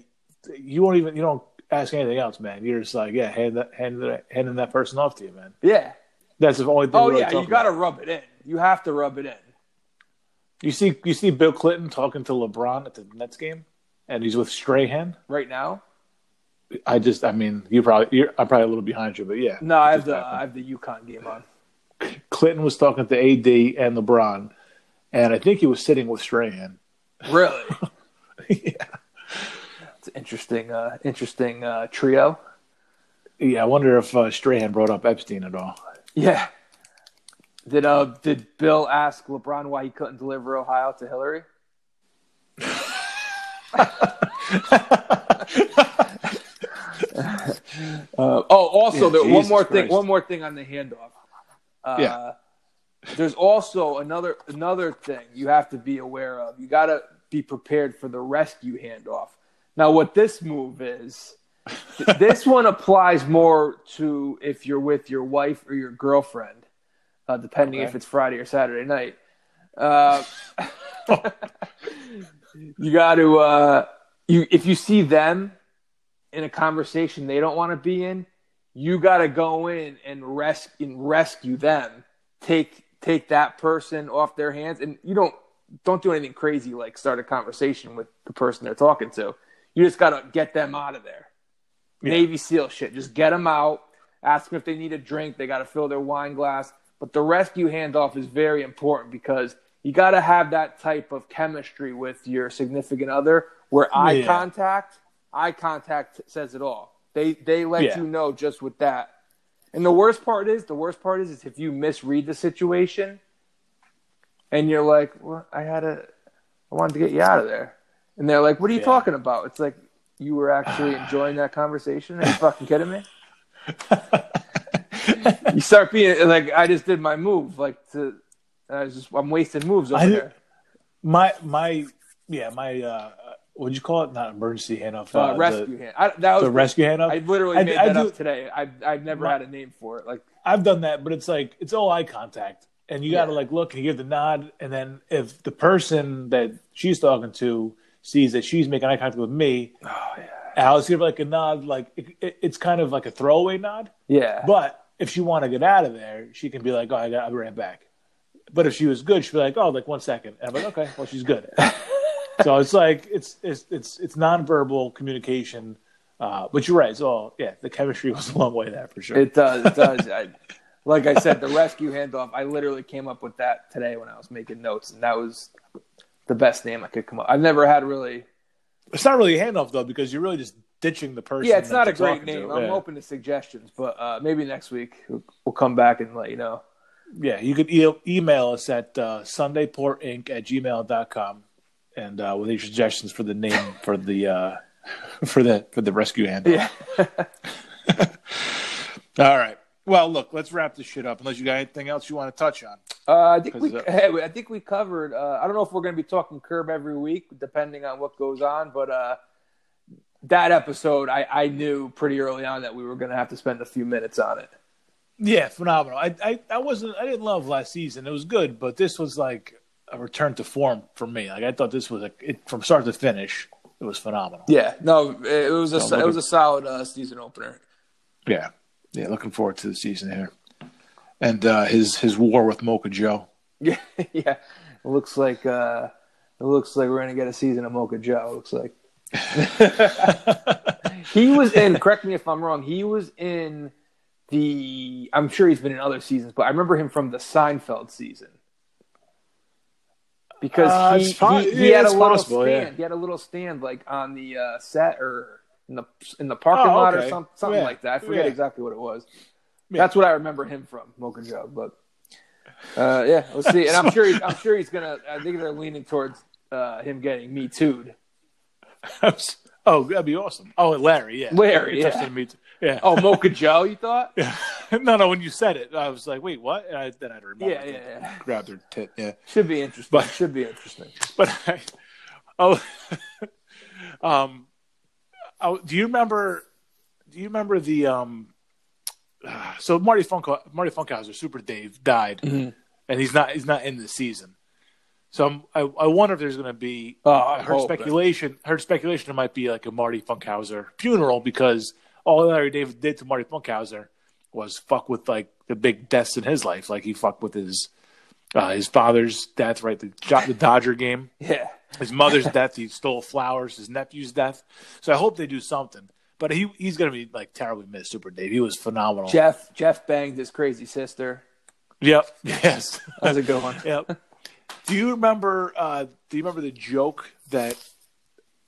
you won't even. You don't ask anything else, man. You're just like, yeah, hand that hand that, handing that person off to you, man. yeah. That's the only thing. Oh really yeah, you got to rub it in. You have to rub it in. You see, you see Bill Clinton talking to LeBron at the Nets game, and he's with Strahan. Right now, I just, I mean, you probably, you're, I'm probably a little behind you, but yeah. no, I have the happened. I have the UConn game on. Clinton was talking to AD and LeBron, and I think he was sitting with Strahan. Really, [laughs] yeah. it's an interesting uh, interesting uh, trio. yeah, I wonder if uh, Strahan brought up Epstein at all. Yeah. Did uh did Bill ask LeBron why he couldn't deliver Ohio to Hillary? [laughs] [laughs] [laughs] Uh, oh, also, Yeah, there, one more thing. One more thing on the handoff. Uh, Yeah. There's also another another thing you have to be aware of. You got to be prepared for the rescue handoff. Now, what this move is, th- [laughs] this one applies more to if you're with your wife or your girlfriend, uh, depending Okay. if it's Friday or Saturday night. Uh, [laughs] you got to uh, you if you see them in a conversation they don't want to be in, you got to go in and res- and rescue them. Take take that person off their hands, and you don't don't do anything crazy like start a conversation with the person they're talking to. You just got to get them out of there. Yeah. Navy SEAL shit. Just get them out. Ask them if they need a drink. They got to fill their wine glass. But the rescue handoff is very important because you got to have that type of chemistry with your significant other where eye Yeah. contact, eye contact says it all. They they let Yeah. you know just with that. And the worst part is, the worst part is, is if you misread the situation, and you're like, "Well, I had a, I wanted to get you out of there," and they're like, "What are you Yeah. talking about?" It's like you were actually enjoying that conversation. Are you fucking kidding me? [laughs] you start being like, I just did my move, like to, I was just, I'm wasting moves over I there. My my yeah my uh what'd you call it? Not emergency handoff. Uh, Uh, rescue The, hand. I, that was the rescue handoff. I literally I- made I that do- up today. I've I've never My- had a name for it. Like I've done that, but it's like it's all eye contact, and you got to Yeah. like look and give the nod, and then if the person that she's talking to sees that she's making eye contact with me, oh yeah, I'll give like a nod, like it, it- it's kind of like a throwaway nod. yeah, But if she want to get out of there, she can be like, "Oh, I got, I'll be right back." But if she was good, she'd be like, "Oh, like one second. And I'm like, "Okay, well, she's good." [laughs] so it's like it's it's it's it's nonverbal communication. Uh, but you're right. It's all yeah. The chemistry [laughs] was a long way there for sure. It does. It does. I, like I said, the rescue handoff. I literally came up with that today when I was making notes, and that was the best name I could come up. I've never had really. It's not really a handoff though, because you're really just ditching the person. Yeah, it's not a great talking to. name. I'm Yeah. open to suggestions, but uh, maybe next week we'll, we'll come back and let you know. Yeah, you could e- email us at uh, sundayportinc at gmail.com and uh, with your suggestions for the name for the uh, [laughs] for the for the rescue hand. Yeah. [laughs] All right. Well, look, let's wrap this shit up. Unless you got anything else you want to touch on. Uh, I think we, 'Cause, uh, hey, I think we covered. Uh, I don't know if we're going to be talking curb every week, depending on what goes on. But uh, that episode, I, I knew pretty early on that we were going to have to spend a few minutes on it. Yeah, phenomenal. I, I I wasn't I didn't love last season. It was good, but this was like a return to form for me. Like I thought this was a it, from start to finish. It was phenomenal. Yeah, no, it was a So it was a solid uh, season opener. Yeah, yeah. Looking forward to the season here, and uh, his his war with Mocha Joe. Yeah, [laughs] yeah. It looks like uh, it looks like we're going to get a season of Mocha Joe. It looks like [laughs] [laughs] he was in. Correct me if I'm wrong. He was in the. I'm sure he's been in other seasons, but I remember him from the Seinfeld season because Uh, he, po- he, he yeah, had a little possible, yeah. stand. He had a little stand like on the uh, set or in the in the parking Oh, lot or okay. some, something Yeah. like that. I forget exactly what it was. That's what I remember him from, Mocha Joe. But uh, yeah, let's see. And I'm sure he's, I'm sure he's gonna. I think they're leaning towards uh, him getting me too'd. [laughs] oh, that'd be awesome. Oh, Larry, yeah, Larry, yeah. me too. Yeah. Oh, Mocha Joe, you thought? [laughs] Yeah. no, no. When you said it, I was like, "Wait, what?" And I, then I remember. Yeah, yeah, yeah. Grabbed her tit. Yeah, Should be interesting. But- Should be interesting. but I, oh, [laughs] um, oh, do you remember? Do you remember the um? uh, so Marty Funk Marty Funkhouser, Super Dave, died, Mhm. and he's not he's not in the season. So I'm, I I wonder if there's going to be Oh, I heard speculation. Heard speculation it might be like a Marty Funkhouser funeral because all Larry David did to Marty Funkhouser was fuck with like the big deaths in his life. Like he fucked with his uh, his father's death, right? The the Dodger game, [laughs] Yeah. his mother's death. He stole flowers. His nephew's death. So I hope they do something. But he he's gonna be like terribly missed. Super Dave. He was phenomenal. Jeff Jeff banged his crazy sister. Yep. [laughs] Yes. That was a good one. [laughs] Yep. Do you remember? Uh, do you remember the joke that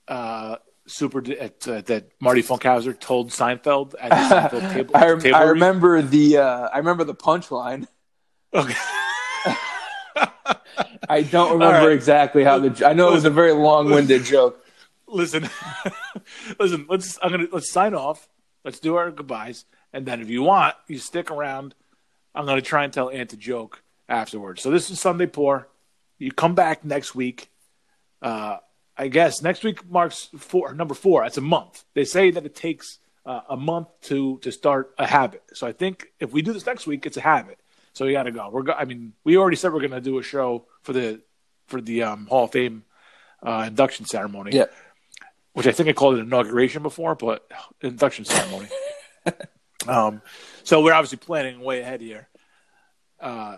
uh, Super at, uh, that Marty Funkhouser told Seinfeld at the [laughs] Seinfeld table? I, rem- table I remember the uh, I remember the punchline. Okay. [laughs] I don't remember right. exactly how the. I know it was a very long-winded [laughs] joke. listen, listen. Let's. I'm gonna let's sign off. Let's do our goodbyes, and then if you want, you stick around. I'm gonna try and tell Ant a joke afterwards. So this is Sunday Pour. You come back next week. Uh, I guess next week marks four, number four. That's a month. They say that it takes uh, a month to to start a habit. So I think if we do this next week, it's a habit. So we got to go. We're. Go- I mean, we already said we're going to do a show for the for the um, Hall of Fame uh, induction ceremony Yeah. which I think I called it inauguration before, but induction ceremony. [laughs] um, so we're obviously planning way ahead here. Uh,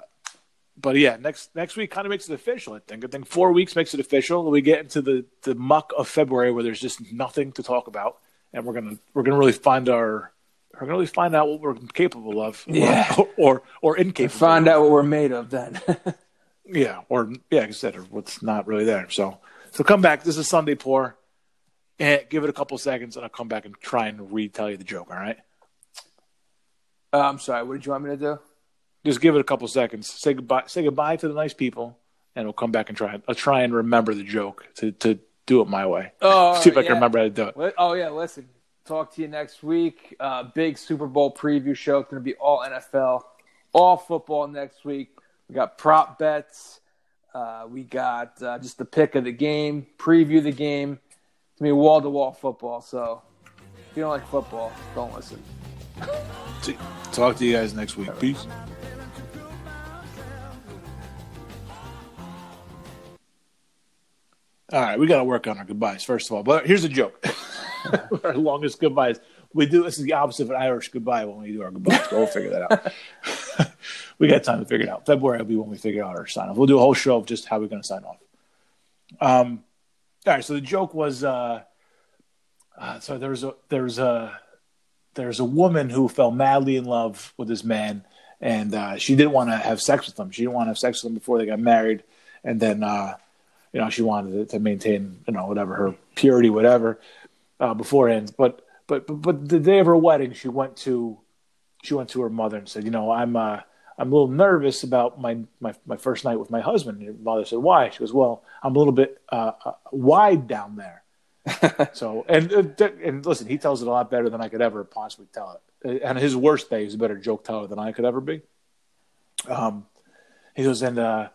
but yeah, next next week kind of makes it official. I think. I think four weeks makes it official. We get into the the muck of February where there's just nothing to talk about, and we're gonna we're gonna really find our we're gonna really find out what we're capable of, Yeah. or [laughs] or, or incapable. Find of. out what we're made of then. [laughs] Yeah, or yeah, like I said, or what's not really there. So, so come back. This is Sunday pour, and give it a couple seconds, and I'll come back and try and retell you the joke. All right, uh, I'm sorry. What did you want me to do? Just give it a couple seconds. Say goodbye. Say goodbye to the nice people, and we'll come back and try. I'll try and remember the joke to to do it my way. Oh, [laughs] See if I yeah. can remember how to do it. Oh yeah, listen. Talk to you next week. Uh, big Super Bowl preview show. It's going to be all NFL, all football next week. We got prop bets. Uh, we got uh, just the pick of the game, preview the game. It's going to be wall to wall football. So if you don't like football, don't listen. Talk to you guys next week. Peace. All right, we got to work on our goodbyes first of all. But here's a joke: [laughs] our longest goodbyes. We do this is the opposite of an Irish goodbye when we do our goodbyes. But we'll figure that out. [laughs] we got time to figure it out. February will be when we figure out our sign off. We'll do a whole show of just how we're going to sign off. Um, all right. So the joke was, uh, uh, so there was a there was a there's a woman who fell madly in love with this man, and uh, she didn't want to have sex with him. She didn't want to have sex with him before they got married, and then uh, you know she wanted to, to, maintain you know whatever her purity, whatever uh, beforehand. But but but but the day of her wedding, she went to she went to her mother and said, you know, I'm uh, I'm a little nervous about my, my my first night with my husband. And her mother said, why? She goes, well, I'm a little bit uh, uh, wide down there. [laughs] so and uh, and listen, he tells it a lot better than I could ever possibly tell it. And his worst day, he's a better joke teller than I could ever be. Um, he goes and uh,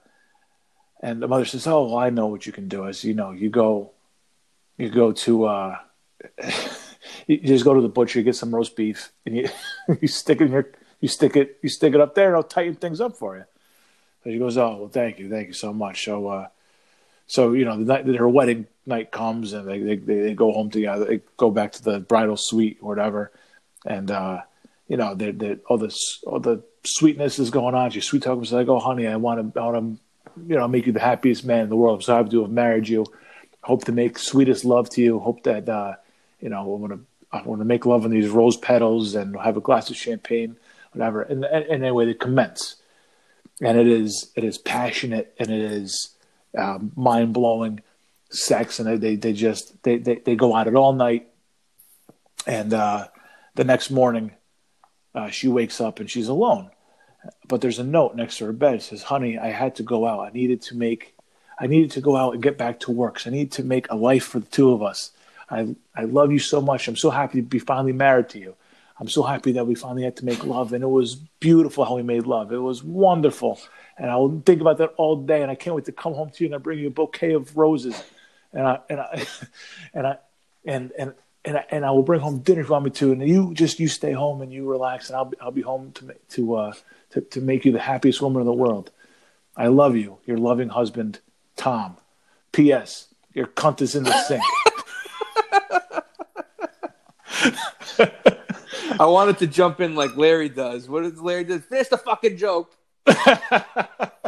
and the mother says, "Oh, well, I know what you can do. Is you know, you go, you go to, uh, [laughs] you just go to the butcher, you get some roast beef, and you [laughs] you stick it in your, you stick it, you stick it up there, and I'll tighten things up for you." So she goes, "Oh, well, thank you, thank you so much." So, uh, so you know, the night her wedding night comes, and they, they they go home together. They go back to the bridal suite or whatever, and uh, you know, they they all this all the sweetness is going on. She's sweet talking. She's like, "Oh, honey, I want to, I want to, you know, make you the happiest man in the world. I'm so happy to have married you. Hope to make sweetest love to you. Hope that, uh, you know, I want to, I want to make love on these rose petals and have a glass of champagne, whatever." And, and, and anyway, they commence, and it is it is passionate and it is um, mind blowing sex, and they they just they they, they go at it all night, and uh, the next morning, uh, she wakes up and she's alone, but there's a note next to her bed. It says, "Honey, I had to go out. I needed to make, I needed to go out and get back to work. So I need to make a life for the two of us. I I love you so much. I'm so happy to be finally married to you." I'm so happy that we finally had to make love, and it was beautiful how we made love. It was wonderful, and I will think about that all day. And I can't wait to come home to you and I bring you a bouquet of roses and I and I [laughs] and I and and and I, and I will bring home dinner if you want me to, and you just you stay home and you relax, and I'll be, I'll be home to to uh to, to make you the happiest woman in the world. I love you, your loving husband, Tom. P.S. Your cunt is in the sink. [laughs] I wanted to jump in like Larry does. What does Larry do? Finish the fucking joke. [laughs]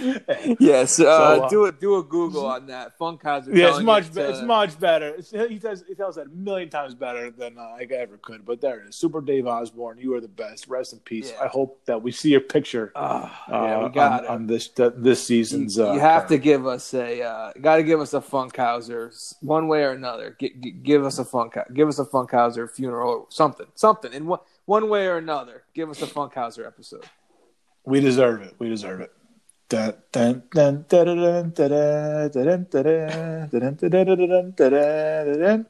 [laughs] yes, uh, so, uh, do a do a Google on that. Funkhouser. Yeah, it's much be- it's much better. It's, he does he tells that a million times better than uh, I ever could. But there it is. Super Dave Osborne, you are the best. Rest in peace. Yeah. I hope that we see your picture. Uh, yeah, we got on, on this this season's. You, you uh, have to give us a uh, got to give us a Funkhouser one way or another. G- g- give us a funk give us a Funkhouser funeral something something in one one way or another. Give us a Funkhouser episode. We deserve it. We deserve it dun, dun, dun,